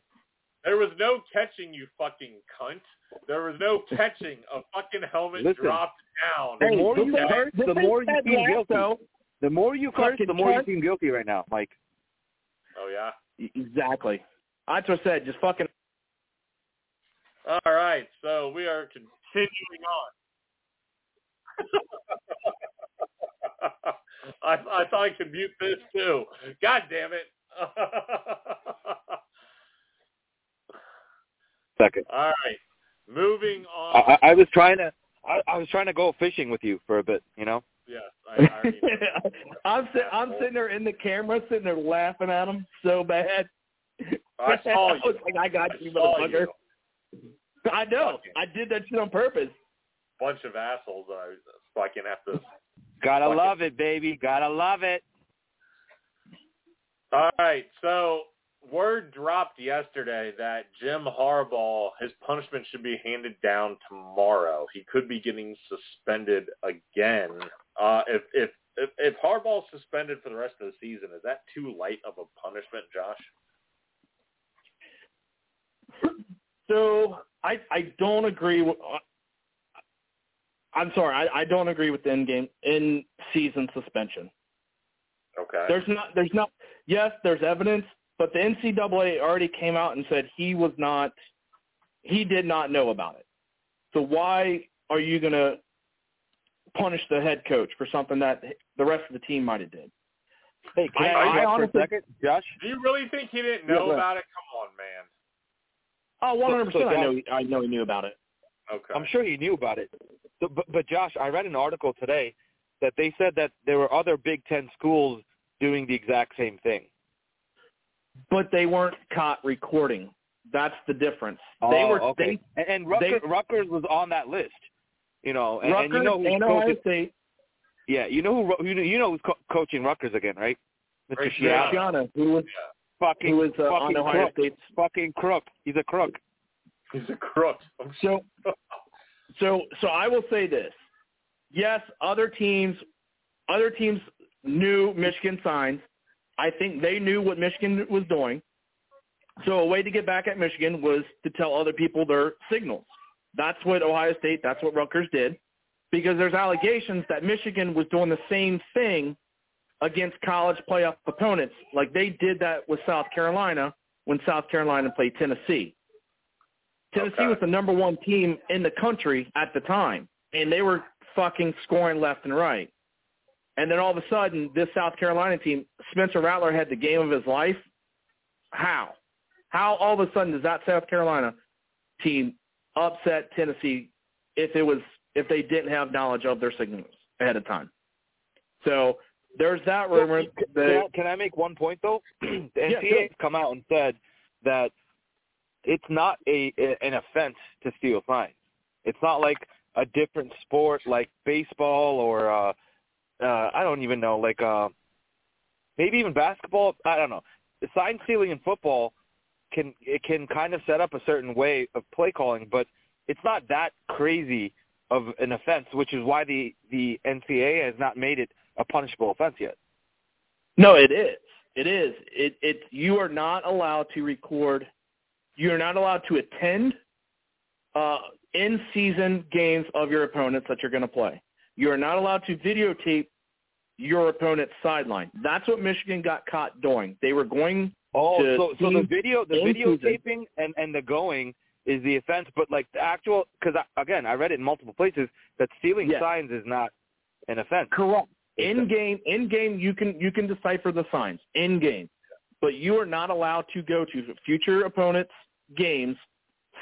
There was no catching, you fucking cunt. There was no catching. A fucking helmet Listen. dropped down. The more you thing- curse, the the more you said seem guilty. though- The more you curse, the more you seem guilty right now, Mike. Oh, yeah? Exactly. That's what I said. Just fucking. All right, so we are continuing on. <laughs> I, I thought I could mute this too. God damn it. <laughs> Second. All right, moving on. I, I, I was trying to. I, I was trying to go fishing with you for a bit, you know. yes, I, I already <laughs> know. I'm sit, I'm sitting there in the camera, sitting there laughing at him so bad. I saw you. was like, I got I you, saw motherfucker. You. I know. Fucking- I did that shit on purpose. Bunch of assholes that I fucking have to. Gotta Fucking- love it, baby. Gotta love it. All right, so word dropped yesterday that Jim Harbaugh, his punishment should be handed down tomorrow. He could be getting suspended again. Uh, if if if, if Harbaugh's suspended for the rest of the season, is that too light of a punishment, Josh? So I I don't agree with. uh, I'm sorry. I, I don't agree with the in game in season suspension. Okay. There's not. There's not. Yes, there's evidence, but the NCAA already came out and said he was not. He did not know about it. So why are you going to punish the head coach for something that the rest of the team might have did? Hey, can I, I- I honestly- for a second, Josh? Do you really think he didn't know go about it? Come on, man. Oh, 100 percent. I Josh- know. I know he knew about it. Okay. I'm sure he knew about it. So, but, but Josh, I read an article today that they said that there were other Big Ten schools doing the exact same thing. But they weren't caught recording. That's the difference. they Oh, were. okay. and, and Rutgers, they- Rutgers was on that list. You know, and, Rutgers and you know who's and Ohio coaching. State. Yeah, you know who Ru- you know, you know who's co- coaching Rutgers again, right? Mr. Ray Schiano, who was Fucking, who was uh, on fucking Ohio crook. State's. Fucking crook. He's a crook. He's a crook. So, so, so I will say this: yes, other teams, other teams knew Michigan signs. I think they knew what Michigan was doing. So a way to get back at Michigan was to tell other people their signals. That's what Ohio State, that's what Rutgers did, because there's allegations that Michigan was doing the same thing against college playoff opponents. Like they did that with South Carolina when South Carolina played Tennessee. Tennessee Okay. was the number one team in the country at the time, and they were fucking scoring left and right. And then all of a sudden, this South Carolina team, Spencer Rattler had the game of his life. How? How all of a sudden does that South Carolina team upset Tennessee if it was if they didn't have knowledge of their signals ahead of time. So there's that rumor. Can, that, I, can I make one point though? <clears throat> the Yeah, NCAA sure. has come out and said that it's not a an offense to steal signs. It's not like a different sport like baseball or uh uh I don't even know like uh maybe even basketball. I don't know. The sign stealing in football can it can kind of set up a certain way of play calling, but it's not that crazy of an offense, which is why the the NCAA has not made it a punishable offense yet. no, it is. It is. It it you are not allowed to record. You are not allowed to attend uh, in-season games of your opponents that you're going to play. You are not allowed to videotape your opponent's sideline. That's what Michigan got caught doing. They were going Oh, to so so the video the videotaping and and the going is the offense, but like the actual because again I read it in multiple places that stealing Yeah. signs is not an offense. Correct. In game, in game, you can you can decipher the signs in game, but you are not allowed to go to future opponents' games,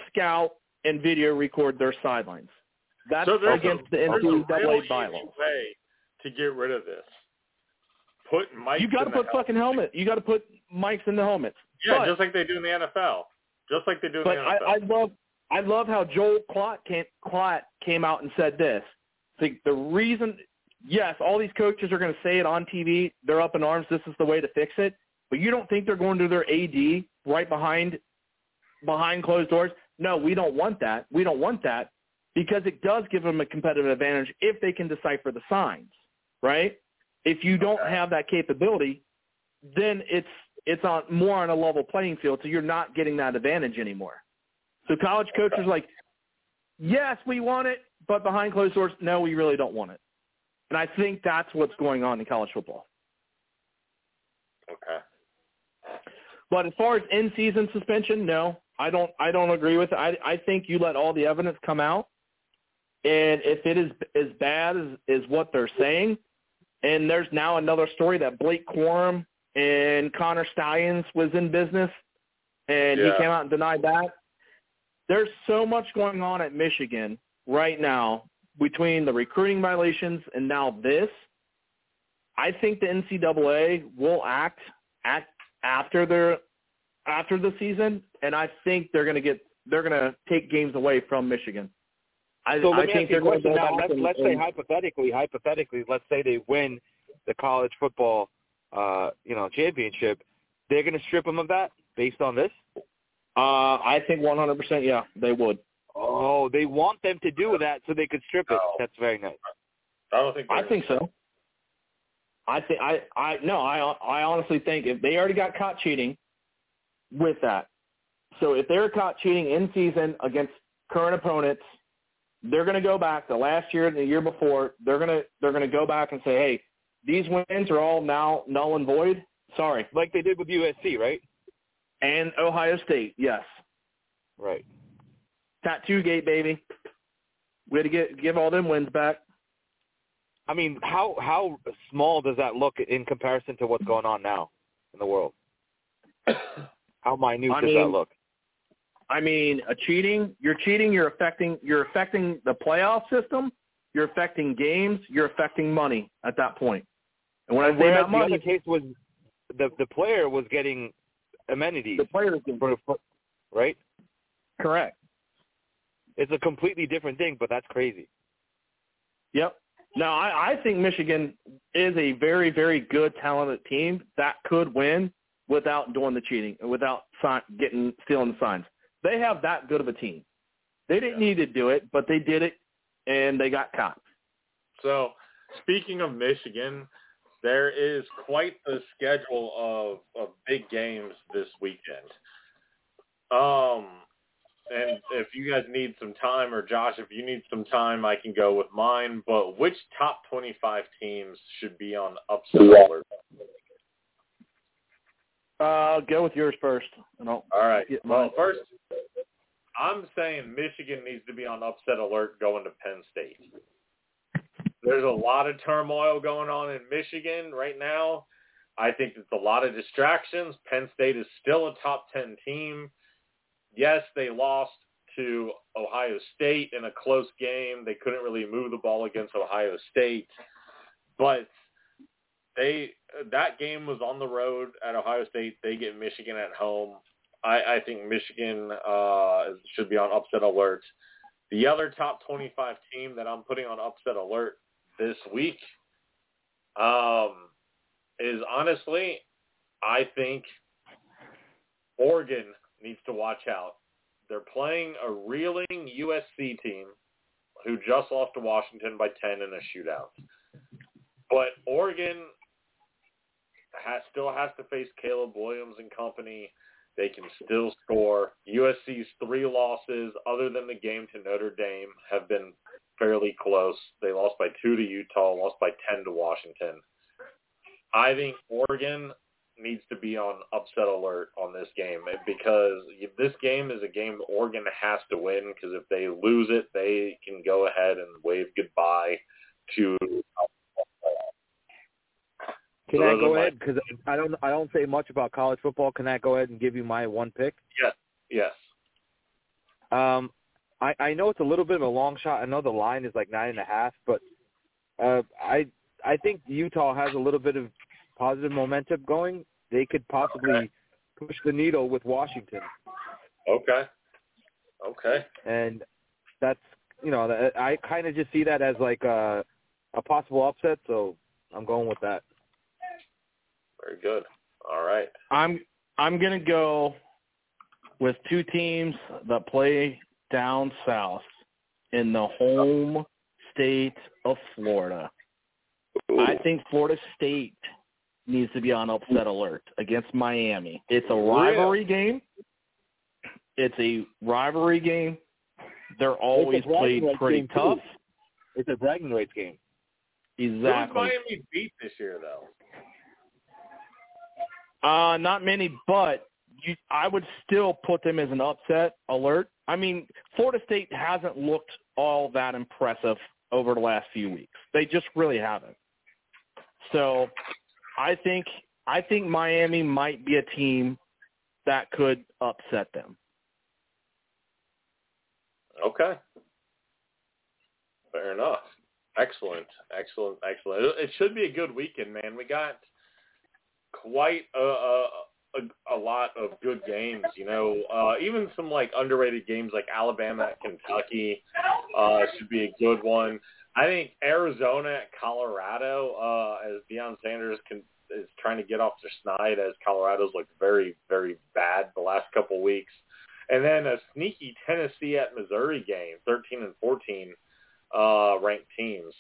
scout and video record their sidelines. That's so there's against a, the there's a NCAA real easy bylaws. way to get rid of this. Put mics You got to in the put fucking helmet. You got to put mics in the helmets. Yeah, but, just like they do in the NFL. Just like they do in but the I, NFL. I love I love how Joel Klatt came, Klatt came out and said this. The, the reason, yes, all these coaches are going to say it on TV. They're up in arms. This is the way to fix it. But you don't think they're going to their AD right behind behind closed doors? No, we don't want that. We don't want that because it does give them a competitive advantage if they can decipher the signs, right? If you don't have that capability, then it's it's on more on a level playing field, so you're not getting that advantage anymore. So college coaches are like, yes, we want it, but behind closed doors, no, we really don't want it. And I think that's what's going on in college football. okay. But as far as in-season suspension, no, I don't. I don't agree with it. I, I think you let all the evidence come out, and if it is as bad as is what they're saying, and there's now another story that Blake Corum and Connor Stalions was in business, and Yeah. he came out and denied that. There's so much going on at Michigan right now between the recruiting violations and now this. I think the NCAA will act act after their after the season, and I think they're going to get they're going to take games away from Michigan. I, So let me think ask you they're a going to question now. Let's, and, let's say hypothetically, hypothetically, let's say they win the college football, uh, you know, championship. They're going to strip them of that based on this. uh, I think 100%. Yeah, they would. Oh, they want them to do that so they could strip it. No. That's very nice. I don't think. I think so. I think I I no I I honestly think if they already got caught cheating with that, so if they're caught cheating in season against current opponents, they're going to go back the last year and the year before. They're going to they're going to go back and say, hey, these wins are all now null and void. Sorry, Like they did with USC, right? and Ohio State, yes, Right. tattoo gate baby. We had to get give all them wins back. I mean, how how small does that look in comparison to what's going on now in the world? <coughs> How minute I does that look? I mean, a cheating, you're cheating, you're affecting you're affecting the playoff system, you're affecting games, you're affecting money at that point. And when I say Whereas that the other case was the the player was getting amenities, the players can for, for, right? correct. It's a completely different thing, but that's crazy. Yep. Now I, I think Michigan is a very, very good talented team that could win without doing the cheating, and without sign, getting stealing the signs. They have that good of a team. They didn't Yeah. need to do it, but they did it, and they got caught. So, speaking of Michigan, there is quite the schedule of, of big games this weekend. Um, and if you guys need some time, or Josh, if you need some time, I can go with mine. But which top 25 teams should be on upset alert? Uh, go with yours first. And I'll, All right. Well, first, I'm saying Michigan needs to be on upset alert going to Penn State. There's a lot of turmoil going on in Michigan right now. I think it's a lot of distractions. Penn State is still a top 10 team. Yes, they lost to Ohio State in a close game. They couldn't really move the ball against Ohio State, but they that game was on the road at Ohio State. They get Michigan at home. I, I think Michigan uh, should be on upset alert. The other top 25 team that I'm putting on upset alert this week um, is honestly, I think Oregon needs to watch out. They're playing a reeling USC team who just lost to Washington by 10 in a shootout. But Oregon has, still has to face Caleb Williams and company. They can still score. USC's three losses, other than the game to Notre Dame, have been fairly close. They lost by two to Utah, lost by 10 to Washington. I think Oregon needs to be on upset alert on this game because this game is a game Oregon has to win because if they lose it, they can go ahead and wave goodbye to. Can So I go ahead? Because I don't I don't say much about college football. Can I go ahead and give you my one pick? Yes, yes. Um, I I know it's a little bit of a long shot. I know the line is like nine and a half, but uh, I I think Utah has a little bit of positive momentum going. They could possibly Okay. push the needle with Washington, Okay. Okay. and that's you know I kind of just see that as like a a possible upset. So I'm going with that. Very good. All right. I'm I'm gonna go with two teams that play down south in the home state of Florida. I think Florida State needs to be on upset alert against Miami. It's a rivalry game. It's a rivalry game. They're always played pretty game, too. tough. It's a bragging rights game. Who's Exactly. Miami beat this year, though? Uh, not many, but you, I would still put them as an upset alert. I mean, Florida State hasn't looked all that impressive over the last few weeks. They just really haven't. So, I think I think Miami might be a team that could upset them. Okay. Fair enough. Excellent, excellent, excellent. It should be a good weekend, man. We got quite a a, a, a lot of good games. You know, uh, even some like underrated games like Alabama at Kentucky uh, should be a good one. I think Arizona at Colorado, uh, as Deion Sanders can, is trying to get off their snide, as Colorado's looked very, very bad the last couple of weeks. And then a sneaky Tennessee at Missouri game, 13 and 14 uh, ranked teams.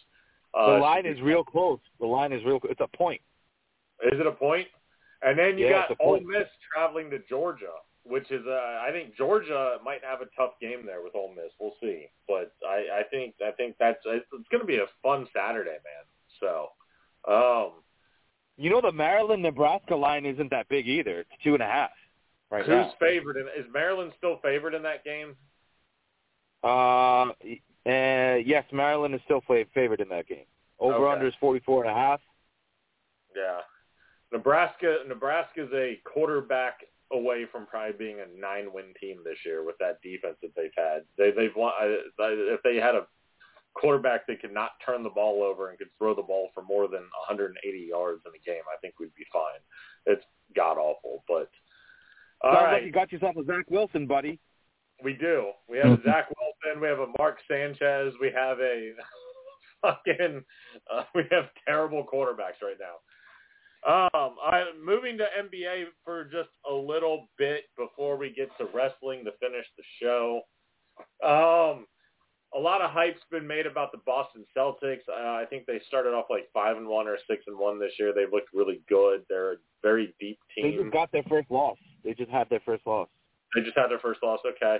Uh, The line is real close. The line is real. It's a point. Is it a point? And then you Yeah, got Ole. Miss traveling to Georgia, which is uh, I think Georgia might have a tough game there with Ole Miss. We'll see, but I, I think I think that's it's, it's going to be a fun Saturday, man. So, um, You know the Maryland Nebraska line isn't that big either. It's two and a half right who's now. favored? In, is Maryland still favored in that game? Uh, uh, yes, Maryland is still fa- favored in that game. Over Okay. under is forty four and a half. Yeah. Nebraska Nebraska's a quarterback away from probably being a nine win team this year with that defense that they've had. They they've won if they had a quarterback that could not turn the ball over and could throw the ball for more than 180 yards in a game, I think we'd be fine. It's god awful, but all Sounds right. like you got yourself a Zach Wilson, buddy. We do. We have a Zach Wilson. We have a Mark Sanchez. We have a <laughs> fucking. Uh, we have terrible quarterbacks right now. Um, I moving to NBA for just a little bit before we get to wrestling to finish the show. Um, a lot of hype's been made about the Boston Celtics. Uh, I think they started off like five and one or six and one this year. They've looked really good. They're a very deep team. They just got their first loss. They just had their first loss. They just had their first loss. Okay.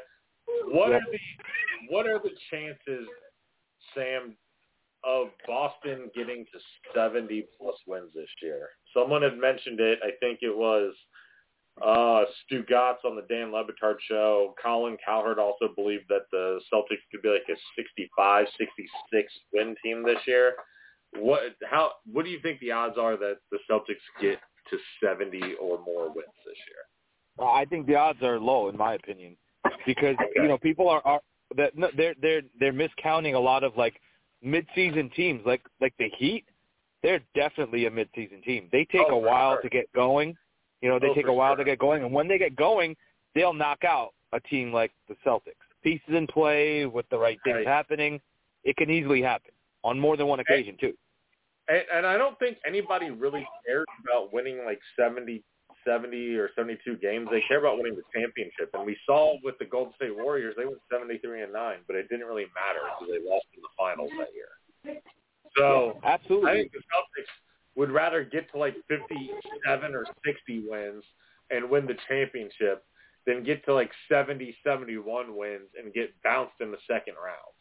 What Yeah. are the what are the chances, Sam, of Boston getting to seventy plus wins this year? Someone had mentioned it. I think it was uh Stugotz on the Dan Le Batard show. Colin Cowherd also believed that the Celtics could be like a 65, 66 win team this year. What how what do you think the odds are that the Celtics get to 70 or more wins this year? Uh, I think the odds are low, in my opinion. because you know people are are that no, they're they're they're miscounting a lot of like mid-season teams like like the Heat. They're definitely a mid-season team. They take Oh, a while sure. to get going. You know, they Oh, take a while sure. to get going, and when they get going, they'll knock out a team like the Celtics. Pieces in play with the right things Right. happening, it can easily happen on more than one occasion too. And, and I don't think anybody really cares about winning like 70, 70 or 72 games. They oh. care about winning the championship. And we saw with the Golden State Warriors, they went 73 and 9, but it didn't really matter because they lost in the finals that year. So Absolutely. I think the Celtics would rather get to like 57 or 60 wins and win the championship than get to like 70, 71 wins and get bounced in the second round.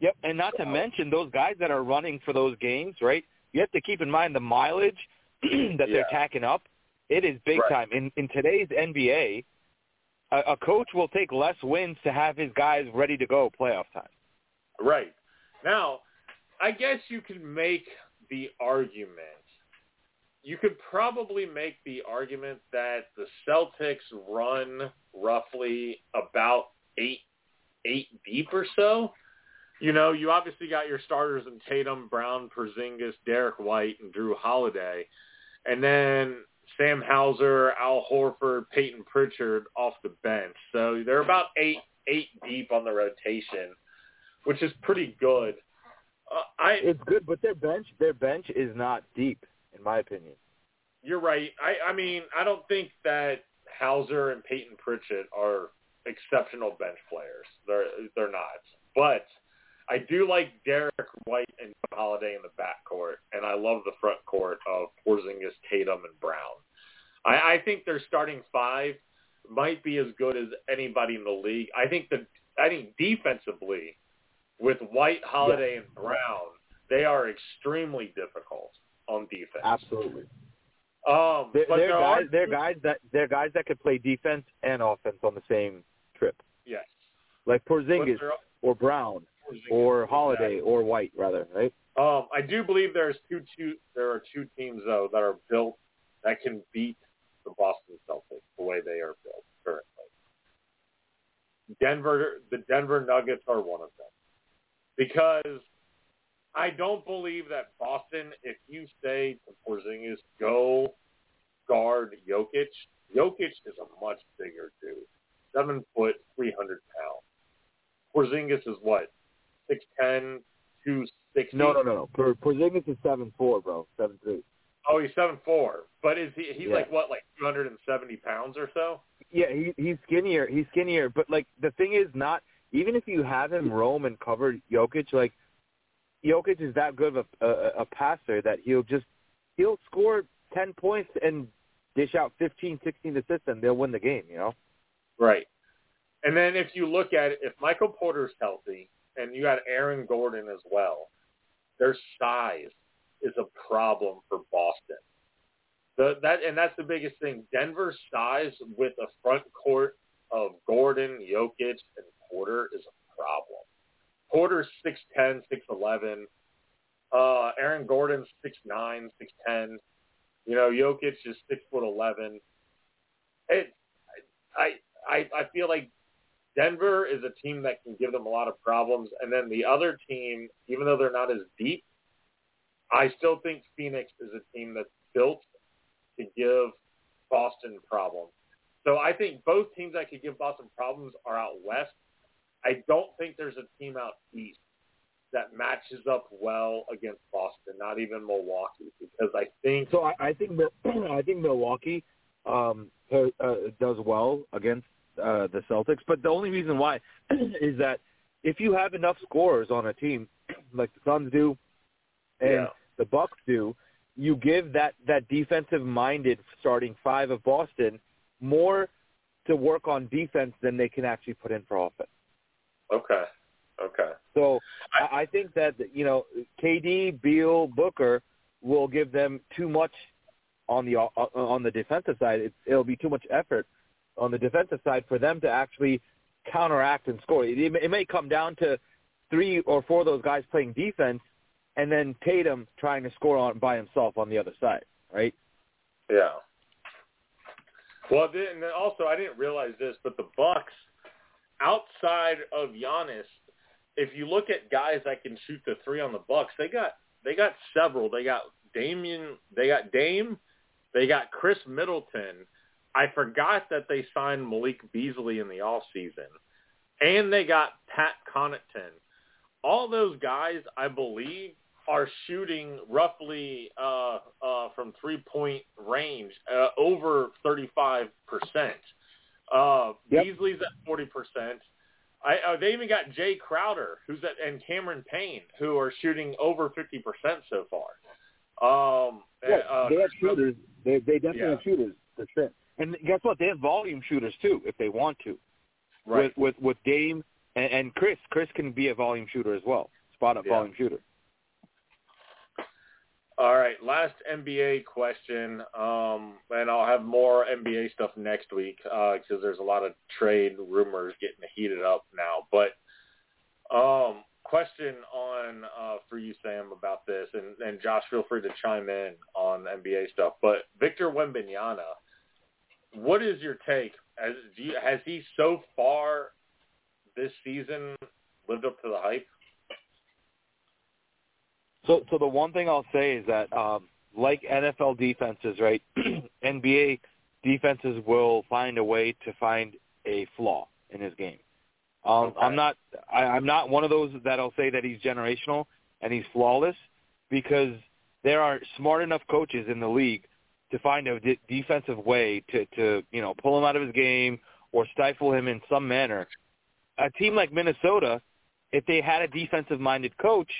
Yep, and not to mention those guys that are running for those games, right? You have to keep in mind the mileage <clears throat> that they're tacking up. It is big Right. time. In in today's NBA, a, a coach will take less wins to have his guys ready to go playoff time. Right. Now, I guess you could make the argument. You could probably make the argument that the Celtics run roughly about eight eight deep or so. You know, you obviously got your starters in Tatum, Brown, Porzingis, Derrick White, and Jrue Holiday, and then Sam Hauser, Al Horford, Payton Pritchard off the bench. So they're about eight eight deep on the rotation which is pretty good. Uh, I It's good, but their bench their bench is not deep, in my opinion. you're right. I I mean I don't think that Hauser and Payton Pritchard are exceptional bench players. They're they're not. But I do like Derrick White and Holiday in the backcourt, and I love the front court of Porzingis, Tatum, and Brown. I, I think their starting five might be as good as anybody in the league. I think the I think defensively, with White, Holiday, and Brown, they are extremely difficult on defense. Absolutely. Um, They're, they're guys are they're guys that they're guys that could play defense and offense on the same trip. yes, Like Porzingis are- or Brown or Holiday or White rather, right? Um, I do believe there's two, two there are two teams though that are built that can beat the Boston Celtics the way they are built currently. Denver, the Denver Nuggets are one of them because I don't believe that Boston. If you say to Porzingis, go guard Jokic, Jokic is a much bigger dude, seven foot, three hundred pounds. Porzingis is what six ten, two sixty. No, no, no, no. Por- Porzingis is seven four, bro. Seven three. Oh, he's seven four, but is he? He's Yeah. like what, like two hundred and seventy pounds or so? Yeah, he he's skinnier. He's skinnier, but like the thing is, not even if you have him roam and cover Jokic, like Jokic is that good of a, a, a passer that he'll just he'll score ten points and dish out 15, 16 assists, and they'll win the game. You know. Right. And then if you look at it, if Michael Porter's healthy and you got Aaron Gordon as well, their size is a problem for Boston. The, that and that's the biggest thing. Denver's size with a front court of Gordon, Jokic, and Porter is a problem. Porter's six ten, six eleven. Uh, Aaron Gordon's six nine, six ten. You know, Jokic is six foot eleven. It, I, I, I feel like Denver is a team that can give them a lot of problems, and then the other team, even though they're not as deep, I still think Phoenix is a team that's built to give Boston problems. So I think both teams that could give Boston problems are out west. I don't think there's a team out east that matches up well against Boston, not even Milwaukee, because I think So I, I think <clears throat> I think Milwaukee um, uh, does well against uh, the Celtics, but the only reason why <clears throat> is that if you have enough scorers on a team <clears throat> like the Suns do and Yeah. the Bucks do, you give that that defensive minded starting five of Boston more to work on defense than they can actually put in for offense. okay, okay, So I, I think that you know KD, Beal, Booker will give them too much on the uh, on the defensive side. It, it'll be too much effort on the defensive side for them to actually counteract and score. It, it may come down to three or four of those guys playing defense, and then Tatum trying to score on by himself on the other side, right? yeah. Well, and then also I didn't realize this, but the Bucks outside of Giannis, if you look at guys that can shoot the three on the Bucks, they got they got several. They got Damian, they got Dame, they got Khris Middleton. I forgot that they signed Malik Beasley in the off season, and they got Pat Connaughton. All those guys, I believe, are shooting roughly uh, uh, from three point range uh, over thirty five percent. Uh, Yep. Beasley's at forty percent. I, uh, they even got Jae Crowder, who's at, and Cameron Payne, who are shooting over fifty percent so far. Um, Yeah, uh, they have shooters. They they definitely Yeah. have shooters for sure. And guess what? They have volume shooters too, if they want to. right. With with with Dame and, and Khris. Khris can be a volume shooter as well. Spot up Yeah. volume shooter. All right, last NBA question, um, and I'll have more NBA stuff next week because there's a lot of trade rumors getting heated up now. But um, question on uh, for you, Sam, about this, and, and Josh, feel free to chime in on NBA stuff. But Victor Wembanyama, what is your take? Has, do you, has he so far this season lived up to the hype? So, so the one thing I'll say is that, um, like NFL defenses, right? <clears throat> NBA defenses will find a way to find a flaw in his game. Um, Okay. I'm not, I, I'm not one of those that'll say that he's generational and he's flawless, because there are smart enough coaches in the league to find a de- defensive way to, to, you know, pull him out of his game or stifle him in some manner. A team like Minnesota, if they had a defensive-minded coach,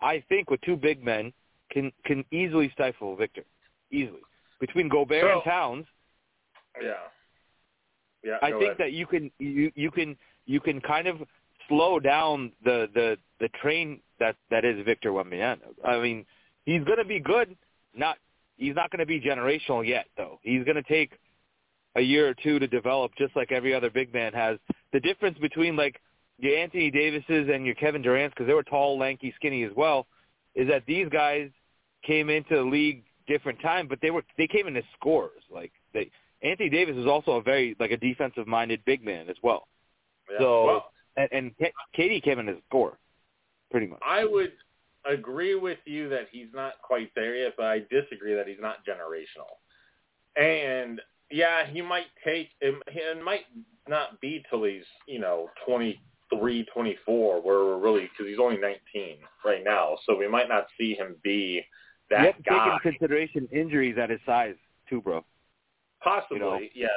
I think with two big men can can easily stifle Victor, easily between Gobert and So- Towns. Yeah. Yeah. I think ahead. that you can you you can you can kind of slow down the the the train that that is Victor Wembanyama. I mean, he's going to be good. Not he's not going to be generational yet, though. He's going to take a year or two to develop, just like every other big man has. The difference between like your Anthony Davises and your Kevin Durant's, because they were tall, lanky, skinny as well, is that these guys came into the league different time, but they were they came in as scorers. Like they Anthony Davis is also a very like a defensive minded big man as well. Yeah. so- well, And, and K- KD came in as a scorer, pretty much. I would agree with you that he's not quite there yet, but I disagree that he's not generational. And yeah, he might take it, it might not be till he's you know twenty three, twenty four, where we're really because he's only nineteen right now, so we might not see him be that you have to guy. take into consideration injuries at his size too, bro. Possibly, you know. yes.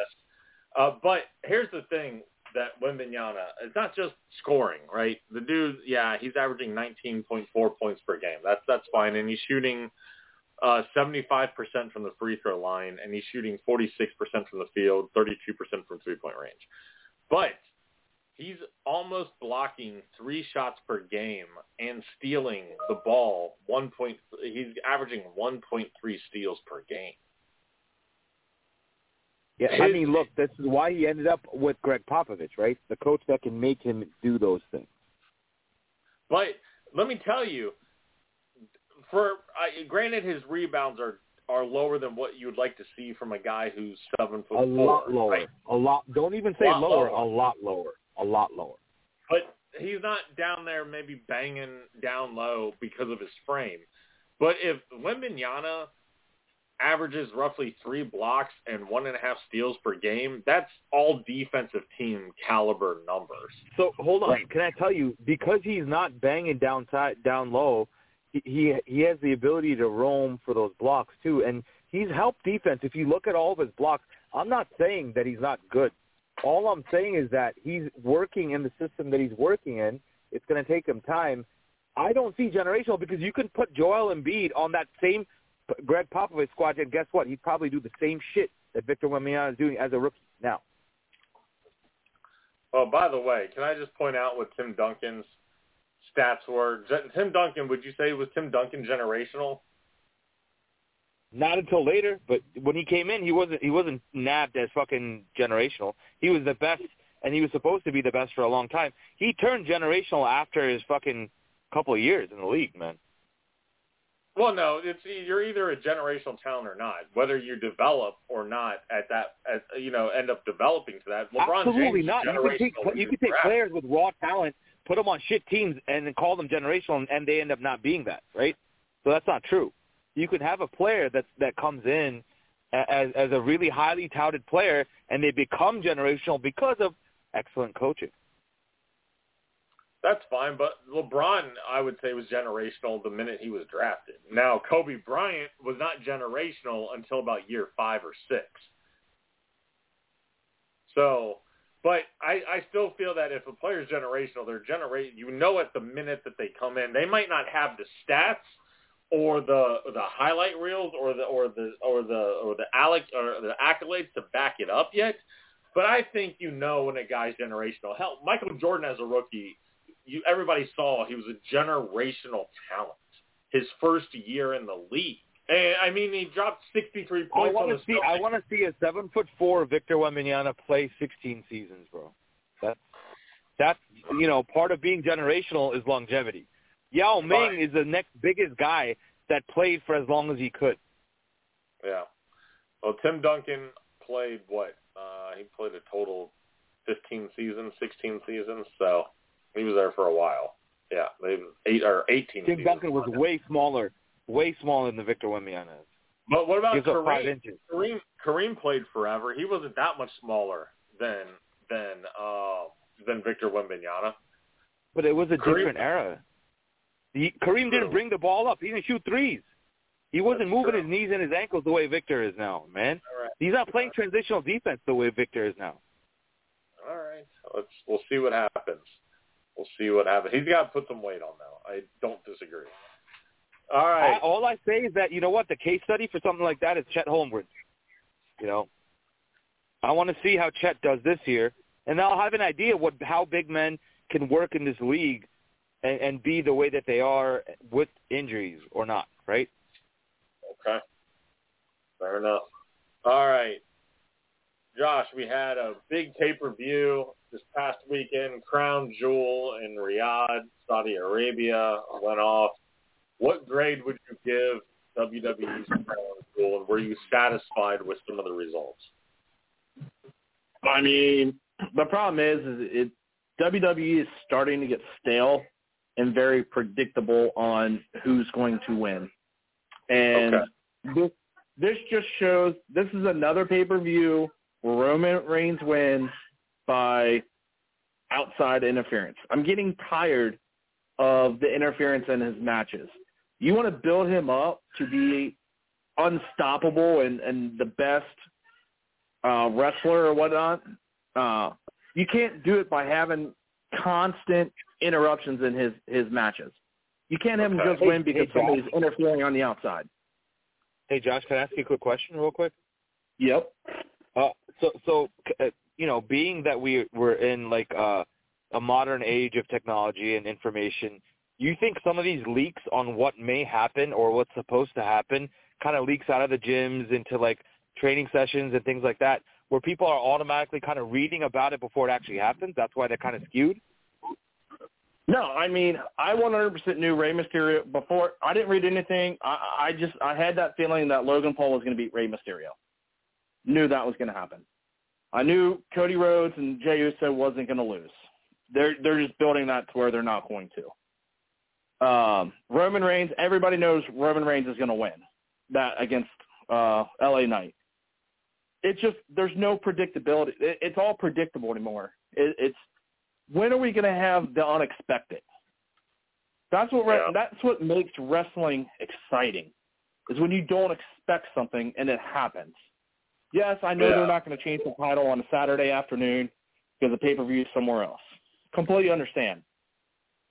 Uh, but here's the thing that Wembanyama, it's not just scoring, right? The dude, yeah, he's averaging 19.4 points per game. That's that's fine, and he's shooting uh, 75% from the free throw line, and he's shooting 46% from the field, 32% from three-point range. But he's almost blocking three shots per game and stealing the ball. One point, he's averaging 1.3 steals per game. Yeah, I mean, look, this is why he ended up with Gregg Popovich, right? The coach that can make him do those things. But let me tell you, for I, granted, his rebounds are are lower than what you would like to see from a guy who's seven foot A four. lot lower. right? A lot. Don't even say lower. lower. A lot lower. A lot lower. But he's not down there maybe banging down low because of his frame. But if Wembanyama averages roughly three blocks and one and a half steals per game, that's all defensive team caliber numbers. So hold on. Right. Can I tell you because he's not banging down side, down low, he, he he has the ability to roam for those blocks too, and he's helped defense. If you look at all of his blocks, I'm not saying that he's not good. All I'm saying is that he's working in the system that he's working in. It's going to take him time. I don't see generational because you can put Joel Embiid on that same Gregg Popovich squad, and guess what? He'd probably do the same shit that Victor Wembanyama is doing as a rookie now. Oh, by the way, can I just point out what Tim Duncan's stats were? Tim Duncan, would you say was Tim Duncan generational? Not until later, but when he came in, he wasn't he wasn't nabbed as fucking generational. He was the best, and he was supposed to be the best for a long time. He turned generational after his fucking couple of years in the league, man. Well, no, it's you're either a generational talent or not. Whether you develop or not at that, at, you know, end up developing to that. LeBron Absolutely James not. You can take you can take players with raw talent, put them on shit teams, and then call them generational, and, they end up not being that, right? So that's not true. You could have a player that that comes in as as a really highly touted player, and they become generational because of excellent coaching. That's fine, but LeBron, I would say, was generational the minute he was drafted. Now, Kobe Bryant was not generational until about year five or six. So, but I, I still feel that if a player's generational, they're generate. You know, at the minute that they come in, they might not have the stats or the the highlight reels or the or the or the or the Alex or the accolades to back it up yet. But I think you know when a guy's generational. Hell, Michael Jordan as a rookie you everybody saw he was a generational talent. His first year in the league. And I mean, he dropped 63 points. I want to see. I want to see a seven foot four Victor Wembanyama play 16 seasons, bro. That's that's you know part of being generational is longevity. Yao Ming Right. is the next biggest guy that played for as long as he could. Yeah. Well, Tim Duncan played what? Uh, he played a total 15 seasons, 16 seasons. So he was there for a while. Yeah, they eight or 18. Tim. Duncan was way smaller, way smaller than Victor Wembanyama is. But what about Gives up five Kareem? Kareem? Kareem played forever. He wasn't that much smaller than than uh, than Victor Wembanyama. But it was a Kareem- different era. He, Kareem didn't bring the ball up. He didn't shoot threes. He wasn't moving true. his knees and his ankles the way Victor is now, man. Right. He's not playing transitional defense the way Victor is now. All right. Let's we'll see what happens. We'll see what happens. He's got to put some weight on though. I don't disagree. All I, all I say is that you know what the case study for something like that is Chet Holmgren. You know, I want to see how Chet does this year, and I'll have an idea what how big men can work in this league and, and be the way that they are with injuries or not. Right? Okay. Fair enough. All right. Josh, we had a big pay-per-view this past weekend. Crown Jewel in Riyadh, Saudi Arabia went off. What grade would you give WWE's Crown Jewel, and were you satisfied with some of the results? I mean, the problem is, is it WWE is starting to get stale and very predictable on who's going to win, and Okay. this this just shows this is another pay per view Roman Reigns wins by outside interference. I'm getting tired of the interference in his matches. You want to build him up to be unstoppable and and the best uh, wrestler or whatnot. Uh, you can't do it by having constant interruptions in his his matches. You can't have him just win Hey- because hey, somebody's interfering on the outside. Hey, Josh, can I ask you a quick question, real quick? Yep. Uh, so, so uh, you know, being that we we're in like uh, a modern age of technology and information, you think some of these leaks on what may happen or what's supposed to happen kind of leaks out of the gyms into like training sessions and things like that, where people are automatically kind of reading about it before it actually happens? That's why they're kind of skewed. No, I mean I 100% knew Rey Mysterio before. I didn't read anything. I, I just I had that feeling that Logan Paul was going to beat Rey Mysterio. Knew that was going to happen. I knew Cody Rhodes and Jey Uso wasn't going to lose. They're they're just building that to where they're not going to. Um, Roman Reigns. Everybody knows Roman Reigns is going to win that against uh, L.A. Knight. It's just there's no predictability. It, it's all predictable anymore. It, it's when are we going to have the unexpected? That's what Yeah. that's what makes wrestling exciting. Is when you don't expect something and it happens. Yes, I know Yeah. they're not going to change the title on a Saturday afternoon because the pay per view is somewhere else. Completely understand,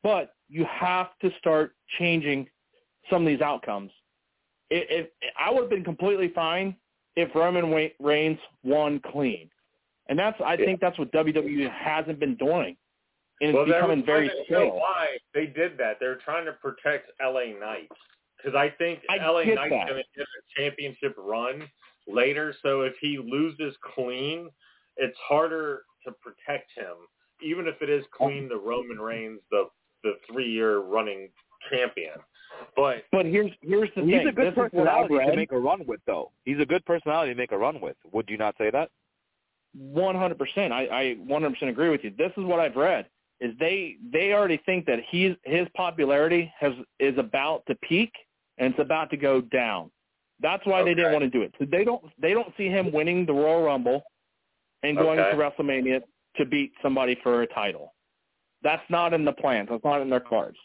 but you have to start changing some of these outcomes. If, if I would have been completely fine if Roman Reigns won clean, and that's I Yeah. think that's what WWE hasn't been doing, and it's well, becoming very trying to show stale. why they did that. They're trying to protect LA Knight because I think I LA Knight's going to get a championship run later. So if he loses clean, it's harder to protect him, even if it is clean the Roman Reigns, the the three year running champion. But But here's here's the He's thing. He's a good this is what I've personality to make a run with, though. He's a good personality to make a run with. Would you not say that? One hundred percent. I I one hundred percent agree with you. This is what I've read. Is they they already think that he's his popularity has is about to peak and it's about to go down. That's why they didn't want to do it. So they don't they don't see him winning the Royal Rumble and going Okay. to WrestleMania to beat somebody for a title. That's not in the plans. That's not in their cards.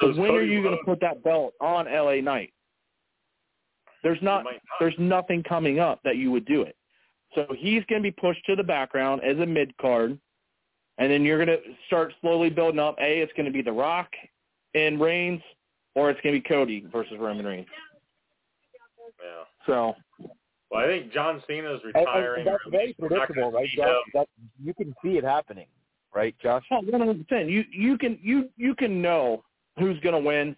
So, is when are you going to put that belt on LA Knight? There's not not. there's nothing coming up that you would do it. So he's going to be pushed to the background as a mid card, and then you're going to start slowly building up. A, it's going to be The Rock and Reigns, or it's going to be Cody versus Roman Reigns. Yeah. So Well, I think John Cena's And, and retiring. that's very least we're not predictable, right, see Josh? That, you can see it happening, right, Josh? Oh, one hundred percent. You you can you you can know who's going to win.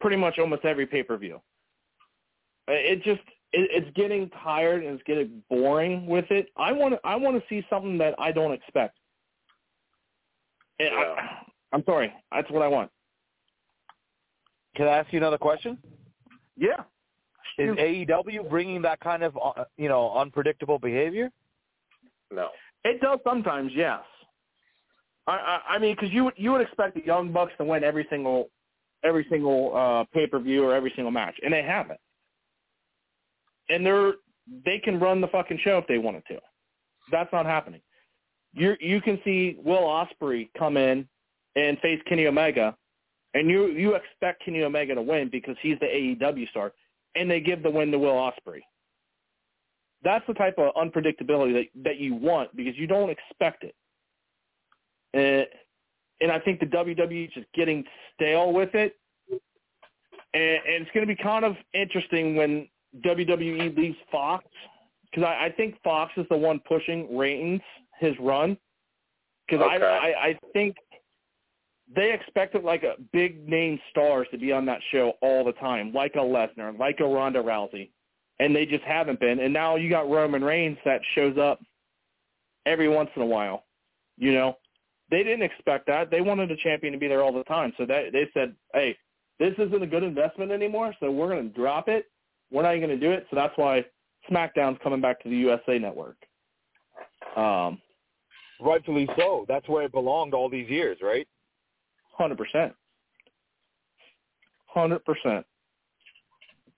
Pretty much almost every pay per view. It just it, it's getting tired and it's getting boring with it. I want to I want to see something that I don't expect. And Yeah. I, I'm sorry, that's what I want. Can I ask you another question? Yeah. Is AEW bringing that kind of, uh, you know, unpredictable behavior? No. It does sometimes, yes. I I, I mean, because you would you would expect the Young Bucks to win every single every single uh, pay per view or every single match, and they haven't. And they're they can run the fucking show if they wanted to. That's not happening. You you can see Will Ospreay come in and face Kenny Omega, and you you expect Kenny Omega to win because he's the AEW star, and they give the win to Will Ospreay that's the type of unpredictability that that you want because you don't expect it. And, and I think the WWE is just getting stale with it. And, and it's going to be kind of interesting when WWE leaves Fox because I, I think Fox is the one pushing ratings his run because Okay. I, I I think they expected like a big name stars to be on that show all the time, like a Lesnar, like a Ronda Rousey and they just haven't been. And now you got Roman Reigns that shows up every once in a while. You know, they didn't expect that. They wanted a champion to be there all the time. So that they said, "Hey, this isn't a good investment anymore. So we're going to drop it. We're not going to do it." So that's why SmackDown's coming back to the USA Network. Um, Rightfully so. That's where it belonged all these years, right? Hundred percent, hundred percent.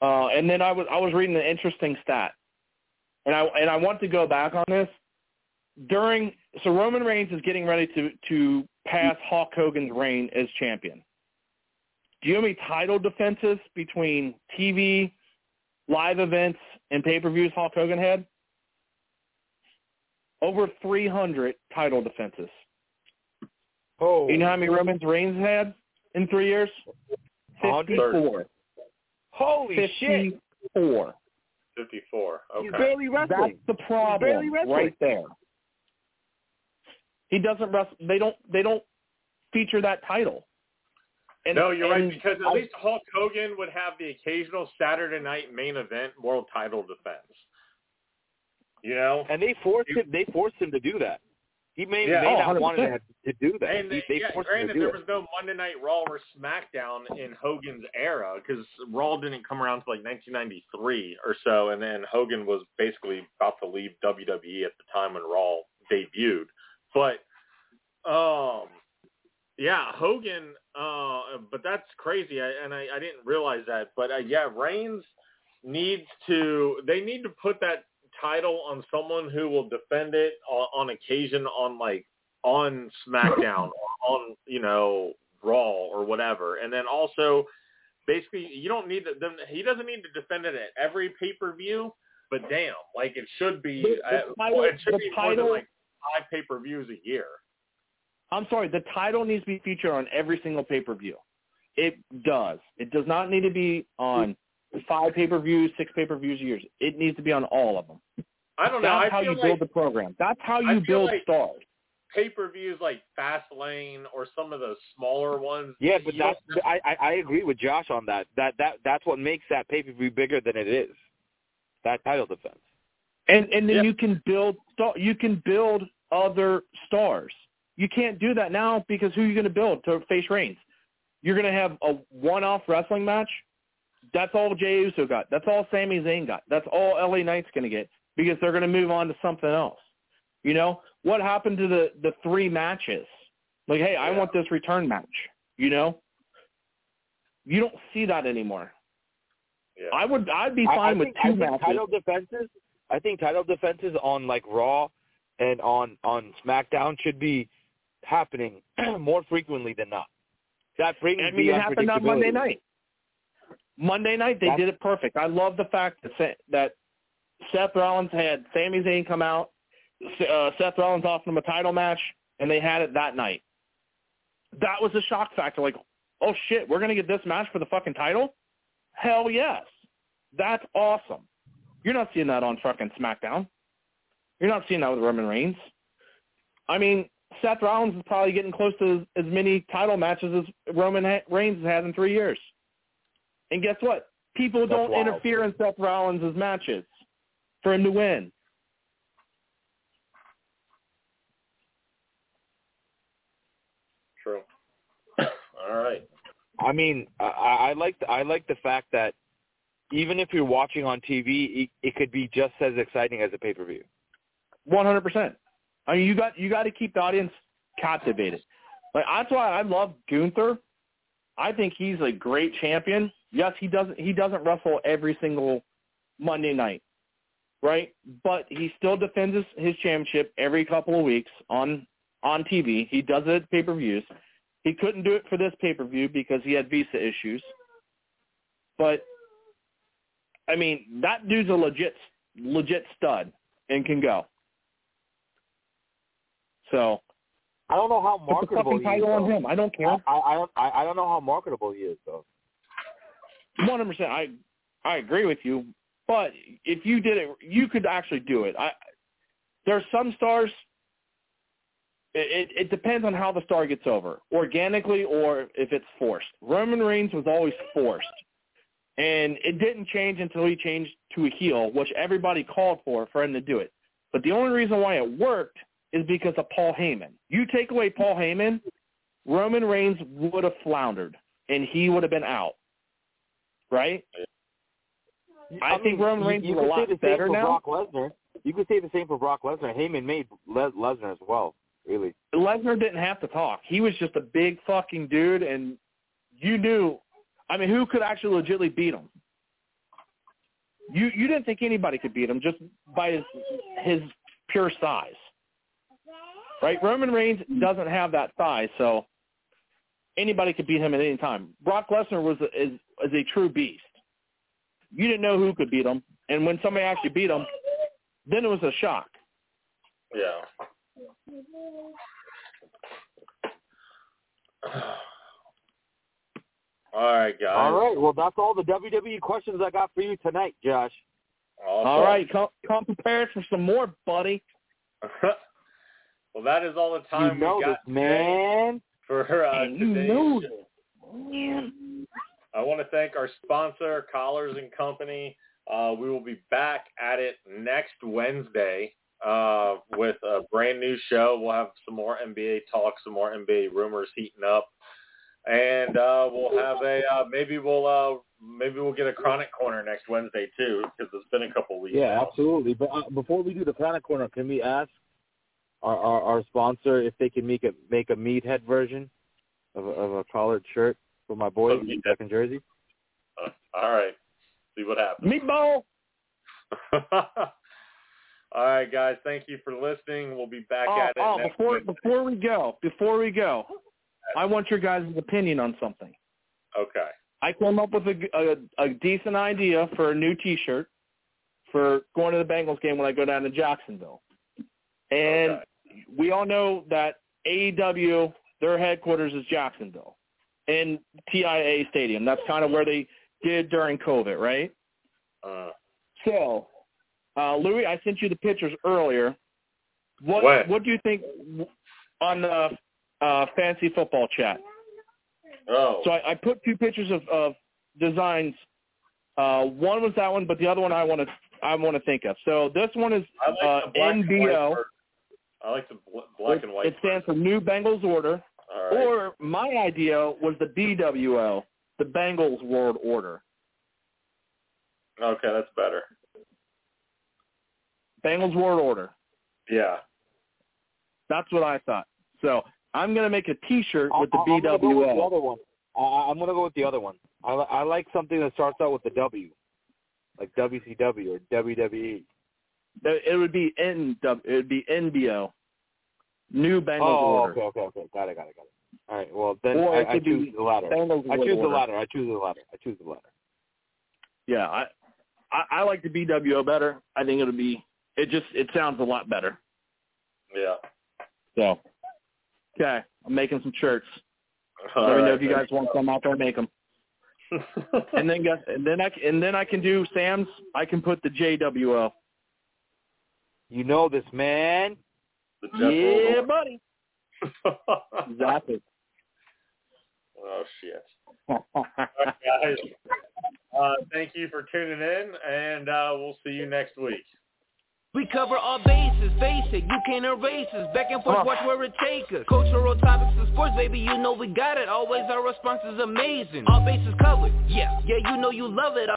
Uh, and then I was I was reading an interesting stat, and I and I want to go back on this. During so Roman Reigns is getting ready to to pass Hulk Hogan's reign as champion. Do you know how many title defenses between TV, live events, and pay per views Hulk Hogan had? Over 300 title defenses. Oh, You know how many Roman Reigns had in three years? 100? 54. holy shit! 54. 54. He's Okay. barely That's wrestling. the problem barely wrestling. right there. He doesn't wrestle. They don't. They don't feature that title. And, no, you're and right because at I- least Hulk Hogan would have the occasional Saturday night main event world title defense. You know, And they forced him. They forced him to do that. He may, Yeah. may Oh, not wanted 100%. to, to do that. and He- they, they yeah, forced him granted, to do there it. was no Monday Night Raw or SmackDown in Hogan's era because Raw didn't come around to like 1993 or so, and then Hogan was basically about to leave WWE at the time when Raw debuted. But, um, yeah, Hogan. Uh, but that's crazy, I, and I, I didn't realize that. But uh, yeah, Reigns needs to. They need to put that title on someone who will defend it on, on occasion on like on SmackDown, or on you know Raw or whatever, and then also basically you don't need. Them, he doesn't need to defend it at every pay per view, but damn, like it should be. The- the uh, title- it should be more than like five pay per views a year. I'm sorry. The title needs to be featured on every single pay per view. It does. It does not need to be on five pay per views, six pay per views a year. It needs to be on all of them. I don't know. That's I how feel you like build the program. That's how I you feel build like- stars. pay per views like Fastlane or some of the smaller ones. Yeah, but don't that's I, I I agree with Josh on that. That that that's what makes that pay per view bigger than it is. That title defense. And and then Yeah. you can build star, you can build other stars. You can't do that now because who are you going to build to face Reigns? you're going to have a one-off wrestling match. That's all Jey Uso got. That's all Sami Zayn got. That's all LA Knight's going to get because they're going to move on to something else. You know what happened to the the three matches? Like, hey, I want this return match. You know, you don't see that anymore. Yeah. I would, I'd be fine I with think, two I think matches. title defenses. I think title defenses on like Raw and on on SmackDown should be happening <clears throat> more frequently than not. That brings I mean, it happened on Monday night. Monday night, they That's- did it perfect. I love the fact that that Seth Rollins had Sami Zayn come out. Uh, Seth Rollins offered him a title match, and they had it that night. That was a shock factor. Like, oh shit, we're gonna get this match for the fucking title? Hell yes, that's awesome. You're not seeing that on fucking SmackDown. You're not seeing that with Roman Reigns. I mean, Seth Rollins is probably getting close to as, as many title matches as Roman ha- Reigns has had in three years. And guess what? People That's don't wild. interfere in Seth Rollins' matches for him to win. True. <coughs> All right. I mean, I, I like the, I like the fact that even if you're watching on TV, it, it could be just as exciting as a pay per view. One hundred percent. I mean, you got you got to keep the audience captivated. Like that's why I love Gunther. I think he's a great champion. Yes, he doesn't he doesn't wrestle every single Monday night, right? But he still defends his, his championship every couple of weeks on on TV. He does it at pay per views. He couldn't do it for this pay per view because he had visa issues. But I mean, that dude's a legit legit stud and can go. So I don't know how put the marketable fucking he is. title on him. I don't care. I, I I don't I, I don't know how marketable he is though. One hundred percent. I I agree with you. But if you did it, you could actually do it. I there's some stars. It, it, it depends on how the star gets over, organically or if it's forced. Roman Reigns was always forced, and it didn't change until he changed to a heel, which everybody called for for him to do it. But the only reason why it worked is because of Paul Heyman. You take away Paul Heyman, Roman Reigns would have floundered, and he would have been out. Right? I think Roman Reigns you is a could lot say the better same for now. Brock Lesnar. You could say the same for Brock Lesnar. Heyman made Le- Lesnar as well. Really. Lesnar didn't have to talk. He was just a big fucking dude, and you knew. I mean, who could actually legitimately beat him? You you didn't think anybody could beat him just by his his pure size, right? Roman Reigns doesn't have that size, so anybody could beat him at any time. Brock Lesnar was a, is is a true beast. You didn't know who could beat him, and when somebody actually beat him, then it was a shock. Yeah. All right, guys. All right. Well, that's all the WWE questions I got for you tonight, Josh. Awesome. All right, come come prepared for some more, buddy. <laughs> well, that is all the time you know we this, got today man. for uh, And you know show. I want to thank our sponsor, Collars and Company. Uh, we will be back at it next Wednesday uh, with a brand new show. We'll have some more NBA talk, some more NBA rumors heating up, and uh, we'll have a uh, maybe we'll uh, maybe we'll get a chronic corner next Wednesday too because it's been a couple weeks. Yeah, now. absolutely. But uh, before we do the chronic Corner, can we ask our, our, our sponsor if they can make a make a meathead version of a, of a collared shirt for my boys Of meathead. back in Jersey? Uh, all right, see what happens. Meatball. <laughs> All right, guys. Thank you for listening. We'll be back Oh, at it oh, next before Wednesday. before we go, before we go, I want your guys' opinion on something. Okay. I came up with a, a, a decent idea for a new T-shirt for going to the Bengals game when I go down to Jacksonville. And Okay. we all know that AEW, their headquarters is Jacksonville in TIA Stadium. That's kind of where they did during COVID, right? Uh, So, uh, Louis, I sent you the pictures earlier. What When? What do you think on the uh, fancy football chat? oh. So I, I put two pictures of, of designs. Uh, one was that one, but the other one I want to I want to think of. So this one is like uh, the black and white NBO. Version. I like the bl- black It- and white. It stands for New Bengals Order, version. All right. or my idea was the BWO, the Bengals World Order. Okay, that's better. Bengals World Order. Yeah. That's what I thought. So I'm gonna make a T-shirt with the I, I'm gonna go with the other one. I, I'm gonna go with the other one. I, I like something that starts out with the W, like WCW or WWE. It would be N. It would be NBO. New Bengals oh, Order. okay, okay, okay. Got it, got it, got it. All right. Well, then Or I, I could choose the latter. Bengals I World choose the Order. latter. I choose the latter. I choose the latter. Yeah, I, I I like the BWO better. I think it'll be. It just it sounds a lot better. Yeah. So, okay, I'm making some shirts. All Let me know if you guys want some out there. Make them. <laughs> And then guess, and then I c- and then I can do Sam's. I can put the JWO. You know this, man. The Jeff Yeah, Goldblum. buddy. Exactly. <laughs> oh shit. <laughs> All right, guys. Uh, thank you for tuning in, and uh, we'll see you next week. We cover all bases, face it, you can't erase us. Back and forth, on. watch where it take us. Cultural topics and sports, baby, you know we got it. Always our response is amazing. All bases covered, yeah, yeah, you know you love it.